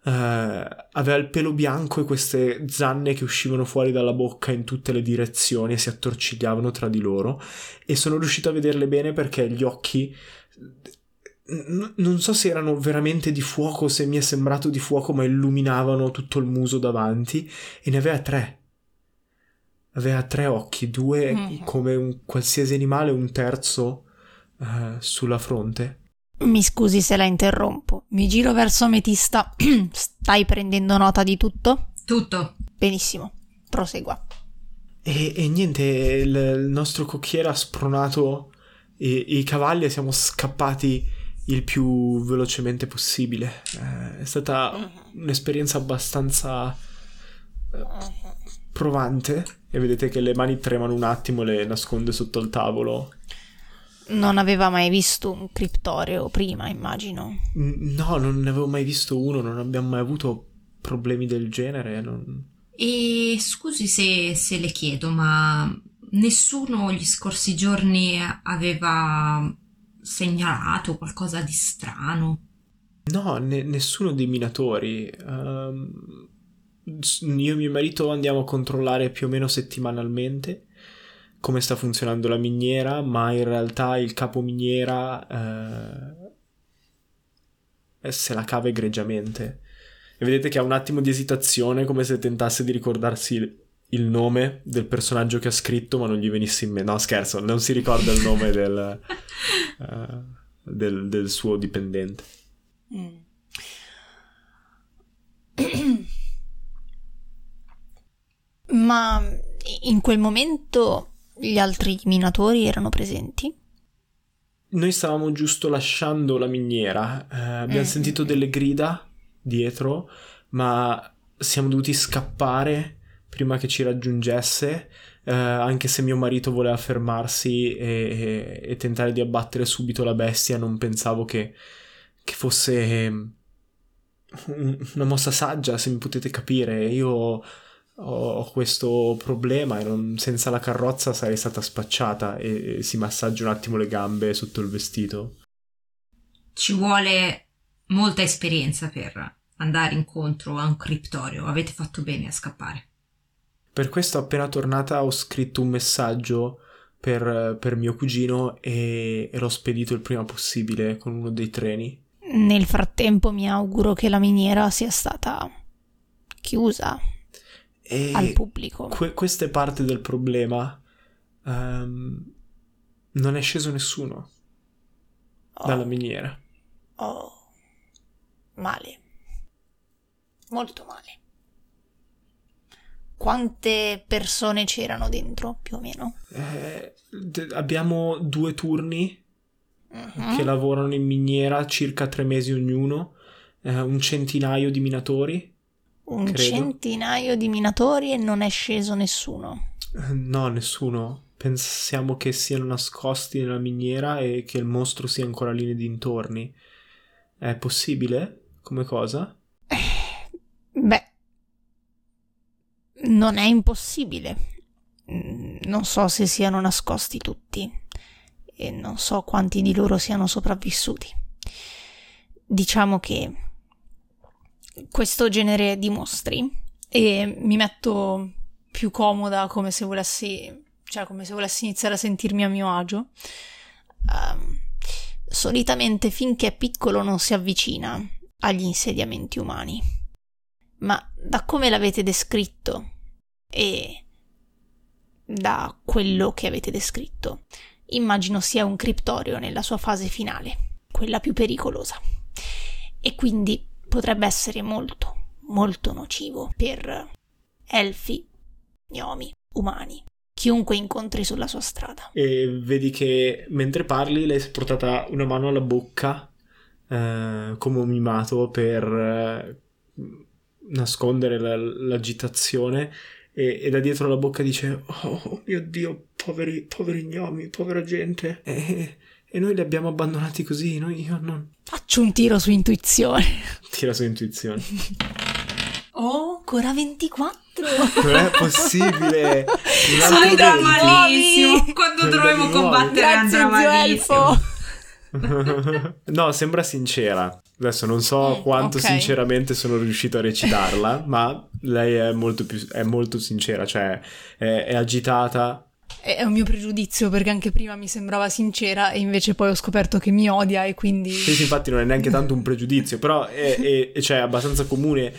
Speaker 1: Uh, aveva il pelo bianco e queste zanne che uscivano fuori dalla bocca in tutte le direzioni e si attorcigliavano tra di loro e sono riuscito a vederle bene perché gli occhi non so se erano veramente di fuoco o se mi è sembrato di fuoco ma illuminavano tutto il muso davanti e ne aveva tre aveva tre occhi, due
Speaker 2: Mhm.
Speaker 1: come un qualsiasi animale, un terzo eh, sulla fronte.
Speaker 2: Mi scusi se la interrompo. Mi giro verso Ametista. Stai prendendo nota di tutto?
Speaker 3: Tutto.
Speaker 2: Benissimo. Prosegua.
Speaker 1: E, e niente, il, il nostro cocchiere ha spronato i, i cavalli e siamo scappati il più velocemente possibile. Eh, è stata un'esperienza abbastanza eh, provante. E vedete che le mani tremano un attimo, le nasconde sotto il tavolo.
Speaker 2: Non aveva mai visto un criptoreo prima, immagino.
Speaker 1: No, non ne avevo mai visto uno, non abbiamo mai avuto problemi del genere. non-
Speaker 3: E scusi se, se le chiedo, ma nessuno gli scorsi giorni aveva segnalato qualcosa di strano?
Speaker 1: No, ne- nessuno dei minatori. S- io e mio marito andiamo a controllare più o meno settimanalmente come sta funzionando la miniera, ma in realtà il capo miniera eh, se la cava egregiamente. E vedete che ha un attimo di esitazione, come se tentasse di ricordarsi il, il nome del personaggio che ha scritto, ma non gli venisse in mente. No, scherzo, non si ricorda il nome del, eh, del- del suo dipendente.
Speaker 2: Mm. Ma in quel momento gli altri minatori erano presenti?
Speaker 1: Noi stavamo giusto lasciando la miniera, eh, abbiamo
Speaker 2: Mm.
Speaker 1: sentito delle grida dietro, ma siamo dovuti scappare prima che ci raggiungesse, eh, anche se mio marito voleva fermarsi e, e- e tentare di abbattere subito la bestia, non pensavo che, che fosse un- una mossa saggia, se mi potete capire. Io ho, ho questo problema e non- senza la carrozza sarei stata spacciata e, e si massaggia un attimo le gambe sotto il vestito.
Speaker 3: Ci vuole molta esperienza per andare incontro a un criptorio. Avete fatto bene a scappare.
Speaker 1: Per questo appena tornata ho scritto un messaggio per, per mio cugino e, e l'ho spedito il prima possibile con uno dei treni.
Speaker 2: Nel frattempo mi auguro che la miniera sia stata chiusa
Speaker 1: E
Speaker 2: al pubblico.
Speaker 1: que- questa è parte del problema. Ehm, non è sceso nessuno dalla miniera.
Speaker 2: Oh, male. Molto male. Quante persone c'erano dentro, più o meno?
Speaker 1: Eh, d- abbiamo due turni
Speaker 2: Mhm.
Speaker 1: che lavorano in miniera, circa tre mesi ognuno, eh, un centinaio di minatori.
Speaker 2: Un
Speaker 1: credo.
Speaker 2: centinaio di minatori e non è sceso nessuno.
Speaker 1: No, nessuno. Pensiamo che siano nascosti nella miniera e che il mostro sia ancora lì nei dintorni. È possibile come cosa?
Speaker 2: Beh, non è impossibile. Mm, Non so se siano nascosti tutti e non so quanti di loro siano sopravvissuti. Diciamo che questo genere di mostri e mi metto più comoda come se volessi, cioè come se volessi iniziare a sentirmi a mio agio. Ehm, solitamente finché è piccolo non si avvicina agli insediamenti umani. Ma da come l'avete descritto e da quello che avete descritto, immagino sia un criptorio nella sua fase finale, quella più pericolosa. E quindi potrebbe essere molto, molto nocivo per elfi, gnomi, umani, chiunque incontri sulla sua strada.
Speaker 1: E vedi che mentre parli lei si è portata una mano alla bocca eh, come un mimato per eh, nascondere la- l'agitazione e, e da dietro la bocca dice oh mio dio poveri, poveri gnomi povera gente e, e noi li abbiamo abbandonati così noi io non
Speaker 2: Faccio un tiro su intuizione.
Speaker 1: tira su intuizione
Speaker 2: Oh, ancora 24.
Speaker 1: non è possibile
Speaker 3: Sono andrà
Speaker 1: venti.
Speaker 3: malissimo. Quando
Speaker 1: Prende
Speaker 3: dovremo combattere
Speaker 2: Grazie,
Speaker 3: andrà malissimo.
Speaker 2: Elfo.
Speaker 1: no, sembra sincera. Adesso non so
Speaker 2: Mm,
Speaker 1: quanto
Speaker 2: ok.
Speaker 1: sinceramente sono riuscito a recitarla, ma lei è molto, più, è molto sincera, cioè è, è agitata.
Speaker 2: È un mio pregiudizio perché anche prima mi sembrava sincera e invece poi ho scoperto che mi odia e quindi...
Speaker 1: Sì, sì, infatti non è neanche tanto un pregiudizio, però è, è- è- cioè, abbastanza comune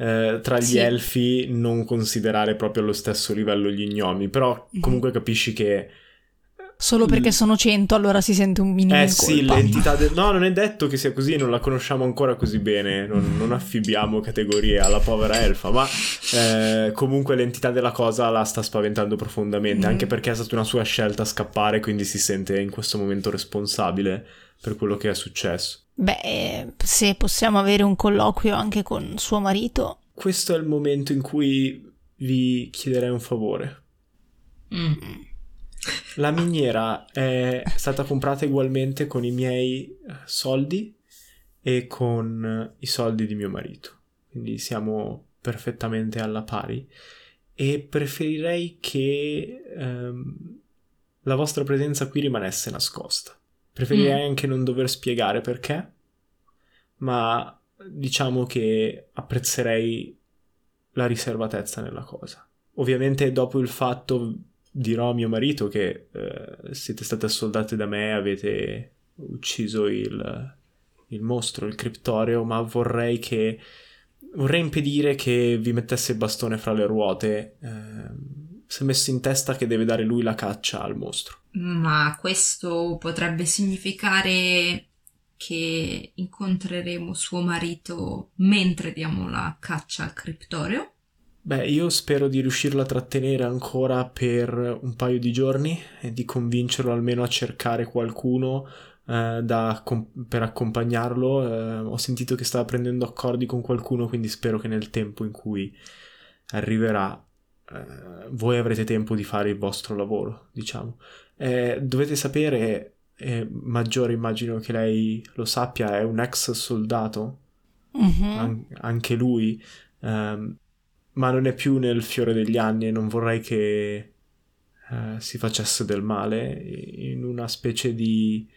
Speaker 1: eh, tra gli
Speaker 2: Sì.
Speaker 1: elfi non considerare proprio allo stesso livello gli gnomi, però
Speaker 2: Mhm.
Speaker 1: comunque capisci che
Speaker 2: Solo perché
Speaker 1: Mm.
Speaker 2: sono 100, allora si sente un minimo
Speaker 1: Eh sì, l'entità del... No, non è detto che sia così, non la conosciamo ancora così bene, non, non affibbiamo categorie alla povera elfa, ma eh, comunque l'entità della cosa la sta spaventando profondamente,
Speaker 2: Mm.
Speaker 1: anche perché è stata una sua scelta scappare, quindi si sente in questo momento responsabile per quello che è successo.
Speaker 2: Beh, eh, se possiamo avere un colloquio anche con suo marito,
Speaker 1: Questo è il momento in cui vi chiederei un favore.
Speaker 3: Mm.
Speaker 1: La miniera è stata comprata ugualmente con i miei eh, soldi e con eh, i soldi di mio marito. Quindi siamo perfettamente alla pari e preferirei che ehm, la vostra presenza qui rimanesse nascosta. Preferirei
Speaker 3: Mm.
Speaker 1: anche non dover spiegare perché, ma diciamo che apprezzerei la riservatezza nella cosa. Ovviamente dopo il fatto dirò a mio marito che eh, siete state assoldate da me, avete ucciso il, il mostro, il criptoreo, ma vorrei che vorrei impedire che vi mettesse il bastone fra le ruote. ehm, si è messo in testa che deve dare lui la caccia al mostro.
Speaker 3: Ma questo potrebbe significare che incontreremo suo marito mentre diamo la caccia al criptoreo?
Speaker 1: Beh, io spero di riuscirlo a trattenere ancora per un paio di giorni e di convincerlo almeno a cercare qualcuno eh, da com- per accompagnarlo. Eh, ho sentito che stava prendendo accordi con qualcuno, quindi spero che nel tempo in cui arriverà eh, voi avrete tempo di fare il vostro lavoro, diciamo. Eh, dovete sapere, Maggiore immagino che lei lo sappia, è un ex soldato
Speaker 2: Mhm.
Speaker 1: an- anche lui, ehm, ma non è più nel fiore degli anni e non vorrei che eh, si facesse del male in una specie di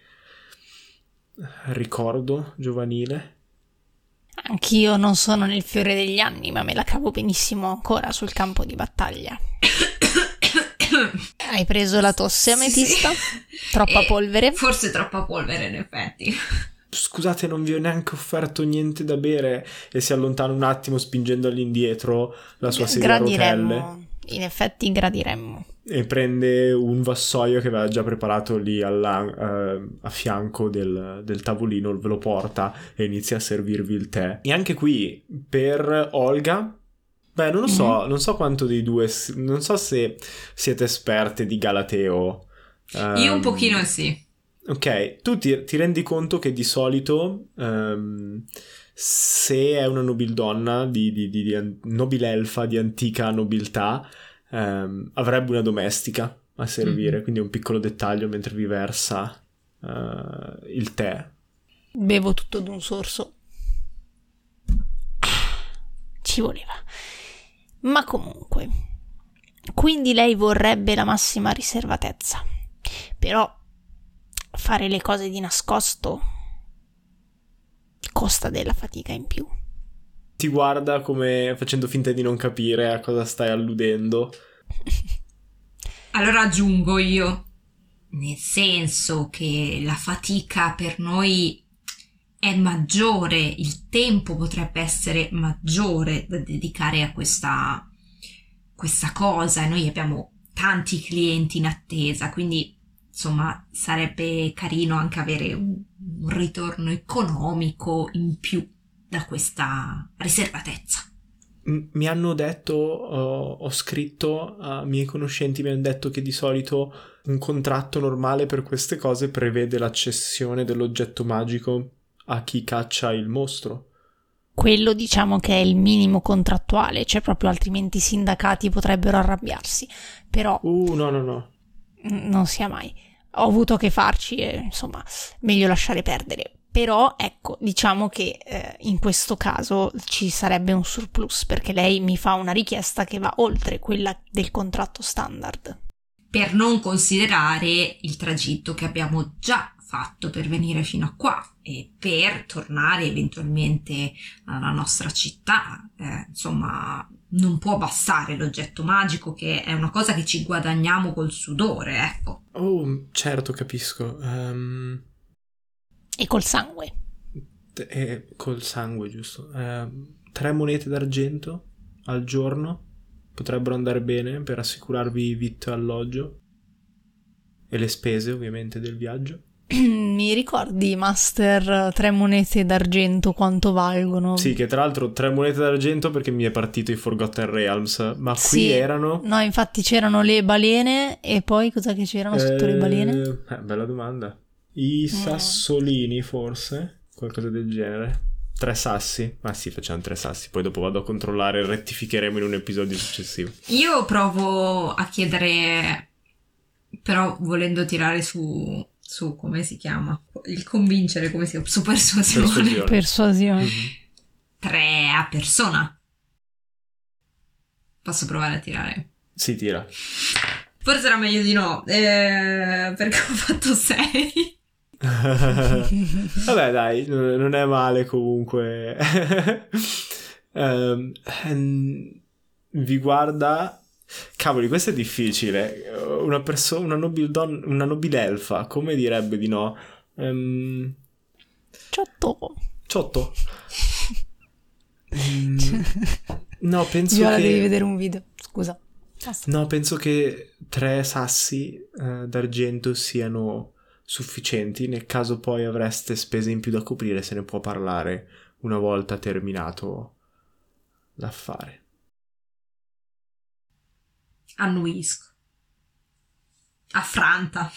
Speaker 1: ricordo giovanile.
Speaker 2: anch'io non sono nel fiore degli anni, ma me la cavo benissimo ancora sul campo di battaglia. Hai preso la tosse, ametista? Troppa
Speaker 3: Eh,
Speaker 2: polvere?
Speaker 3: Forse troppa polvere, in effetti.
Speaker 1: Scusate, non vi ho neanche offerto niente da bere e si allontana un attimo spingendo all'indietro la sua sedia a rotelle.
Speaker 2: In effetti gradiremmo.
Speaker 1: e prende un vassoio che aveva già preparato lì alla- eh, a fianco del, del tavolino, ve lo porta e inizia a servirvi il tè. E anche qui per Olga, beh, non lo so, non so quanto dei due, non so se siete esperte di Galateo.
Speaker 3: Io un
Speaker 1: Ehm,
Speaker 3: pochino sì.
Speaker 1: Ok, tu ti, ti rendi conto che di solito ehm, se è una nobildonna, di, di, di, di nobilelfa di antica nobiltà, ehm, avrebbe una domestica a servire,
Speaker 3: Mhm.
Speaker 1: quindi è un piccolo dettaglio mentre vi versa eh, il tè.
Speaker 2: Bevo tutto d'un sorso. Ci voleva. Ma comunque. Quindi lei vorrebbe la massima riservatezza. Però fare le cose di nascosto costa della fatica in più.
Speaker 1: Ti guarda come facendo finta di non capire a cosa stai alludendo.
Speaker 3: Allora aggiungo io, nel senso che la fatica per noi è maggiore, il tempo potrebbe essere maggiore da dedicare a questa, questa cosa e noi abbiamo tanti clienti in attesa, quindi insomma sarebbe carino anche avere un, un ritorno economico in più da questa riservatezza.
Speaker 1: Mi hanno detto, ho, ho scritto a miei conoscenti, mi hanno detto che di solito un contratto normale per queste cose prevede la cessione dell'oggetto magico a chi caccia il mostro.
Speaker 2: Quello diciamo che è il minimo contrattuale, cioè proprio altrimenti i sindacati potrebbero arrabbiarsi. Però
Speaker 1: Uh, no, no, no.
Speaker 2: Non sia mai. Ho avuto che farci e insomma, meglio lasciare perdere. Però ecco, diciamo che eh, in questo caso ci sarebbe un surplus perché lei mi fa una richiesta che va oltre quella del contratto standard.
Speaker 3: per non considerare il tragitto che abbiamo già fatto per venire fino a qua e per tornare eventualmente alla nostra città. Eh, insomma, non può bastare l'oggetto magico, che è una cosa che ci guadagniamo col sudore, ecco.
Speaker 1: Oh, certo, capisco. Ehm,
Speaker 2: E col sangue.
Speaker 1: t- eh, col sangue, giusto. Ehm, tre monete d'argento al giorno potrebbero andare bene per assicurarvi vitto e alloggio e le spese ovviamente del viaggio.
Speaker 2: Mi ricordi, Master, tre monete d'argento quanto valgono?
Speaker 1: Sì, che tra l'altro tre monete d'argento perché mi è partito i Forgotten Realms, ma qui
Speaker 2: Sì.
Speaker 1: erano...
Speaker 2: No, infatti c'erano le balene e poi cosa che c'erano sotto le balene?
Speaker 1: Eh, bella domanda. I sassolini forse? Qualcosa del genere. Tre sassi? Ma sì, facciamo tre sassi, poi dopo vado a controllare e rettificheremo in un episodio successivo.
Speaker 3: Io provo a chiedere, però volendo tirare su, su come si chiama? Il convincere, come si chiama? Su persuasione.
Speaker 1: Persuasione.
Speaker 2: Persuasione.
Speaker 1: Mhm.
Speaker 3: Tre a persona. Posso provare a tirare?
Speaker 1: Si tira.
Speaker 3: Forse era meglio di no, eh, perché ho fatto 6.
Speaker 1: Vabbè, dai, non è male comunque. Ehm, vi guarda. Cavoli, questo è difficile. Una persona, una nobil don- una nobilelfa, come direbbe di no? Ehm,
Speaker 2: Ciotto.
Speaker 1: ciotto. Mm, no, penso
Speaker 2: Viola,
Speaker 1: che.
Speaker 2: devi vedere un video. Scusa. Basta.
Speaker 1: No, penso che tre sassi eh, d'argento siano sufficienti. Nel caso poi avreste spese in più da coprire, se ne può parlare una volta terminato l'affare.
Speaker 3: Annuisco. Affranta.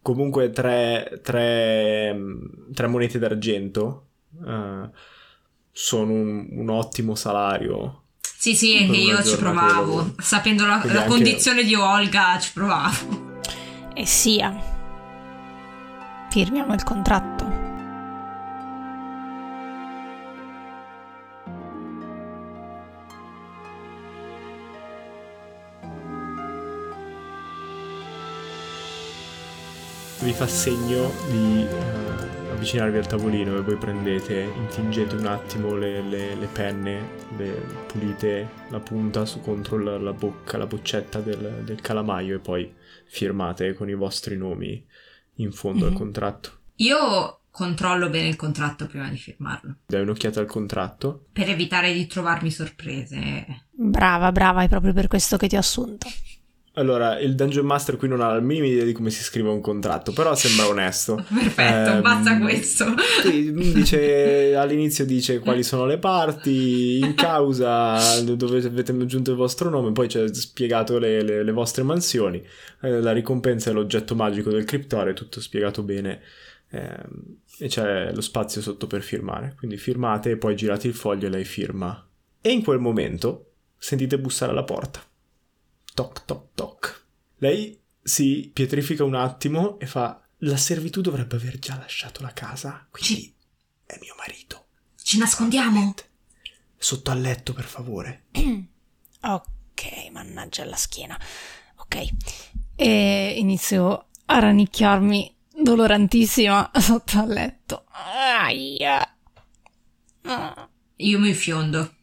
Speaker 1: Comunque, tre, tre, mm, tre monete d'argento eh, sono un, un ottimo salario.
Speaker 3: Sì, sì, è che io ci provavo. Sapendo la, la
Speaker 1: anche-
Speaker 3: condizione di Olga, ci provavo.
Speaker 2: E sia. Firmiamo il contratto.
Speaker 1: Vi fa segno di eh, avvicinarvi al tavolino e voi prendete, intingete un attimo le, le- le penne, le- pulite la punta su contro la, la bocca, la boccetta del, del calamaio e poi firmate con i vostri nomi in fondo al
Speaker 2: Mhm.
Speaker 1: contratto.
Speaker 3: Io controllo bene il contratto prima di firmarlo.
Speaker 1: Dai un'occhiata al contratto.
Speaker 3: Per evitare di trovarmi sorprese.
Speaker 2: Brava, brava, è proprio per questo che ti ho assunto.
Speaker 1: Allora, il Dungeon Master qui non ha la minima idea di come si scrive un contratto, però sembra onesto.
Speaker 3: Perfetto,
Speaker 1: Ehm,
Speaker 3: basta questo.
Speaker 1: Dice, all'inizio dice quali sono le parti in causa dove avete aggiunto il vostro nome, poi c'è spiegato le, le- le vostre mansioni, eh, la ricompensa è l'oggetto magico del criptore, tutto spiegato bene ehm, e c'è lo spazio sotto per firmare, quindi firmate e poi girate il foglio e lei firma. E in quel momento sentite bussare alla porta. Toc toc toc. Lei si pietrifica un attimo e fa la servitù dovrebbe aver già lasciato la casa, quindi è mio marito.
Speaker 3: Ci nascondiamo?
Speaker 1: Sotto al letto, per favore.
Speaker 2: Ok, mannaggia la schiena. Ok. E inizio a rannicchiarmi dolorantissima sotto al letto. Aia. Ah.
Speaker 3: Io mi fiondo.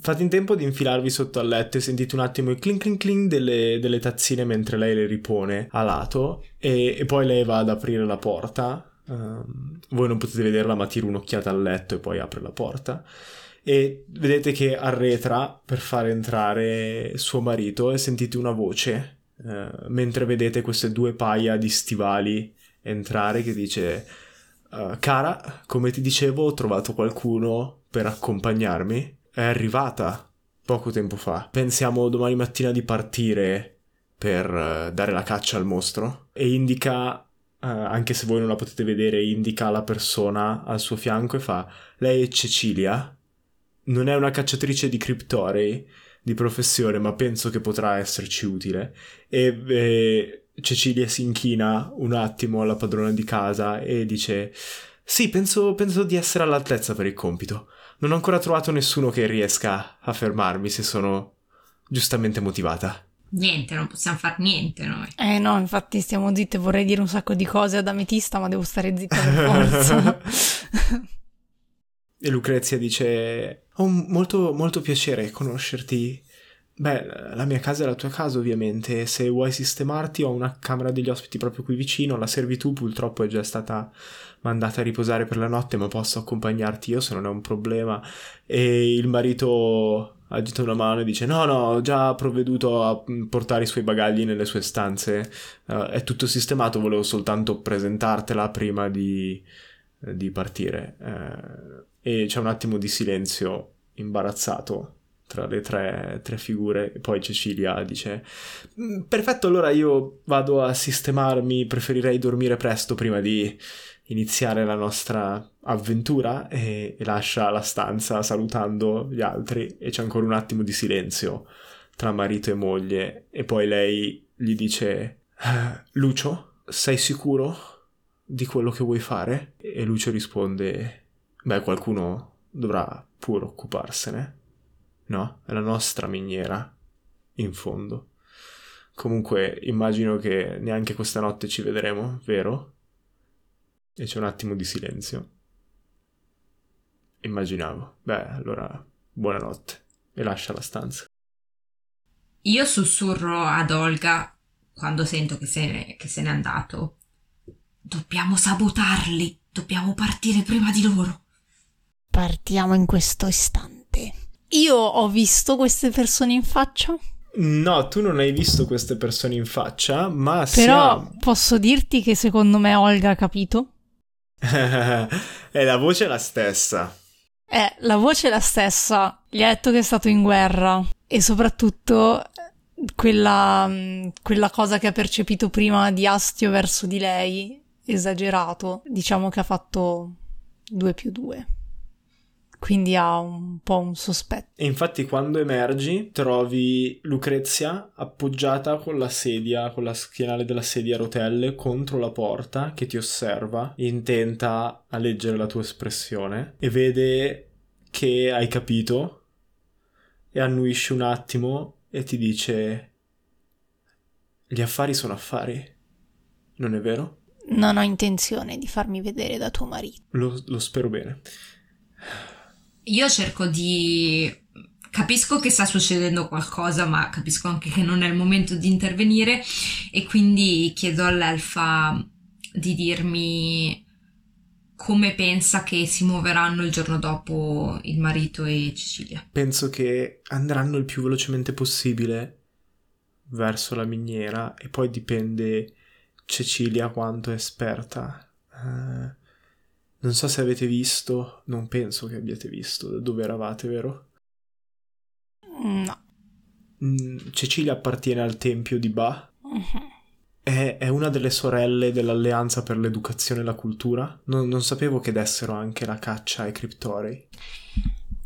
Speaker 1: Fate in tempo di infilarvi sotto al letto e sentite un attimo il clink clink clink delle, delle tazzine mentre lei le ripone a lato e, e poi lei va ad aprire la porta. Ehm, voi non potete vederla ma tira un'occhiata al letto e poi apre la porta e vedete che arretra per far entrare suo marito e sentite una voce eh, mentre vedete queste due paia di stivali entrare che dice "Eh, cara come ti dicevo ho trovato qualcuno per accompagnarmi è arrivata poco tempo fa pensiamo domani mattina di partire per eh, dare la caccia al mostro e indica eh, anche se voi non la potete vedere indica la persona al suo fianco e fa lei è Cecilia non è una cacciatrice di criptorei di professione, ma penso che potrà esserci utile. E eh, Cecilia si inchina un attimo alla padrona di casa e dice: Sì, penso, penso di essere all'altezza per il compito. Non ho ancora trovato nessuno che riesca a fermarmi se sono giustamente motivata.
Speaker 3: Niente, non possiamo fare niente noi.
Speaker 2: Eh no, infatti stiamo zitte, vorrei dire un sacco di cose ad Ametista, ma devo stare zitta per forza.
Speaker 1: E Lucrezia dice: Ho molto, molto piacere conoscerti, Beh, la mia casa è la tua casa ovviamente, se vuoi sistemarti ho una camera degli ospiti proprio qui vicino, la servitù purtroppo è già stata mandata a riposare per la notte, ma posso accompagnarti io se non è un problema. E il marito agita una mano e dice no no, ho già provveduto a portare i suoi bagagli nelle sue stanze, uh, è tutto sistemato, volevo soltanto presentartela prima di, di partire. Uh, e c'è un attimo di silenzio imbarazzato tra le tre, tre, figure. Poi Cecilia dice mm, perfetto allora io vado a sistemarmi preferirei dormire presto prima di iniziare la nostra avventura. E, e lascia la stanza salutando gli altri. E c'è ancora un attimo di silenzio tra marito e moglie. E poi lei gli dice eh, Lucio sei sicuro di quello che vuoi fare? E Lucio risponde beh qualcuno dovrà pure occuparsene No, è la nostra miniera, in fondo. Comunque immagino che neanche questa notte ci vedremo, vero? E c'è un attimo di silenzio. Immaginavo. Beh, allora, buonanotte. E lascia la stanza.
Speaker 3: Io sussurro ad Olga quando sento che se, ne, che se n'è andato. Dobbiamo sabotarli. Dobbiamo partire prima di loro.
Speaker 2: Partiamo in questo istante. Io ho visto queste persone in faccia.
Speaker 1: No, tu non hai visto queste persone in faccia, ma
Speaker 2: Però
Speaker 1: siamo...
Speaker 2: posso dirti che secondo me Olga ha capito.
Speaker 1: e la voce è la stessa.
Speaker 2: Eh, la voce è la stessa. Gli ha detto che è stato in guerra. E soprattutto quella, quella cosa che ha percepito prima di astio verso di lei, esagerato, diciamo che ha fatto due più due quindi ha un po' un sospetto.
Speaker 1: E infatti quando emergi trovi Lucrezia appoggiata con la sedia, con la schienale della sedia a rotelle contro la porta che ti osserva, intenta a leggere la tua espressione e vede che hai capito e annuisce un attimo e ti dice gli affari sono affari, non è vero?
Speaker 2: Non ho intenzione di farmi vedere da tuo marito.
Speaker 1: Lo, lo spero bene.
Speaker 3: Io cerco di... Capisco che sta succedendo qualcosa, ma capisco anche che non è il momento di intervenire e quindi chiedo all'elfa di dirmi come pensa che si muoveranno il giorno dopo il marito e Cecilia.
Speaker 1: Penso che andranno il più velocemente possibile verso la miniera e poi dipende Cecilia quanto è esperta. Uh, non so se avete visto, non penso che abbiate visto da dove eravate, vero?
Speaker 2: No.
Speaker 1: Mm, Cecilia appartiene al tempio di Ba.
Speaker 2: Uh-huh.
Speaker 1: È, è, una delle sorelle dell'Alleanza per l'Educazione e la Cultura. Non, non sapevo che dessero anche la caccia ai criptorei.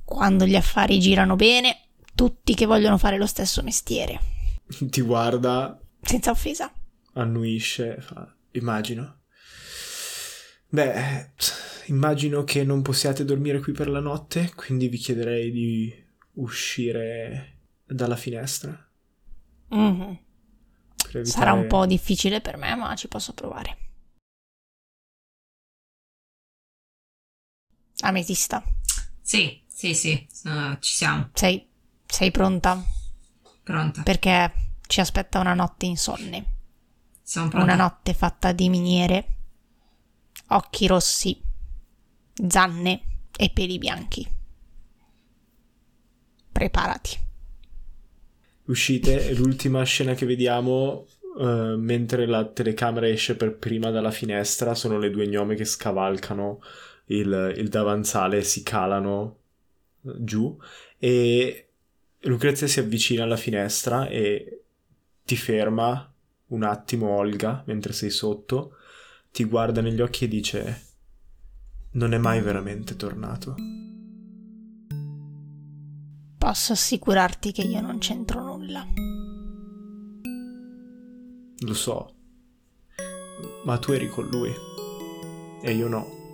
Speaker 2: Quando gli affari girano bene, tutti che vogliono fare lo stesso mestiere.
Speaker 1: Ti guarda.
Speaker 2: Senza offesa.
Speaker 1: Annuisce, fa, immagino. Beh, immagino che non possiate dormire qui per la notte, quindi vi chiederei di uscire dalla finestra.
Speaker 2: Mm-hmm. Evitare... Sarà un po' difficile per me, ma ci posso provare. Ametista.
Speaker 3: Sì, sì, sì, uh, ci siamo.
Speaker 2: Sei, sei pronta?
Speaker 3: Pronta.
Speaker 2: Perché ci aspetta una notte insonne.
Speaker 3: Siamo pronti.
Speaker 2: Una notte fatta di miniere occhi rossi, zanne e peli bianchi. Preparati.
Speaker 1: Uscite e l'ultima scena che vediamo uh, mentre la telecamera esce per prima dalla finestra sono le due gnome che scavalcano il, il davanzale si calano uh, giù e Lucrezia si avvicina alla finestra e ti ferma un attimo Olga mentre sei sotto ti guarda negli occhi e dice non è mai veramente tornato.
Speaker 2: Posso assicurarti che io non c'entro nulla.
Speaker 1: Lo so, ma tu eri con lui e io no.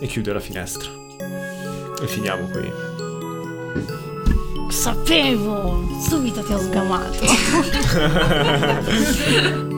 Speaker 1: E chiude la finestra. E finiamo qui.
Speaker 2: Sapevo! Subito ti ho sgamato.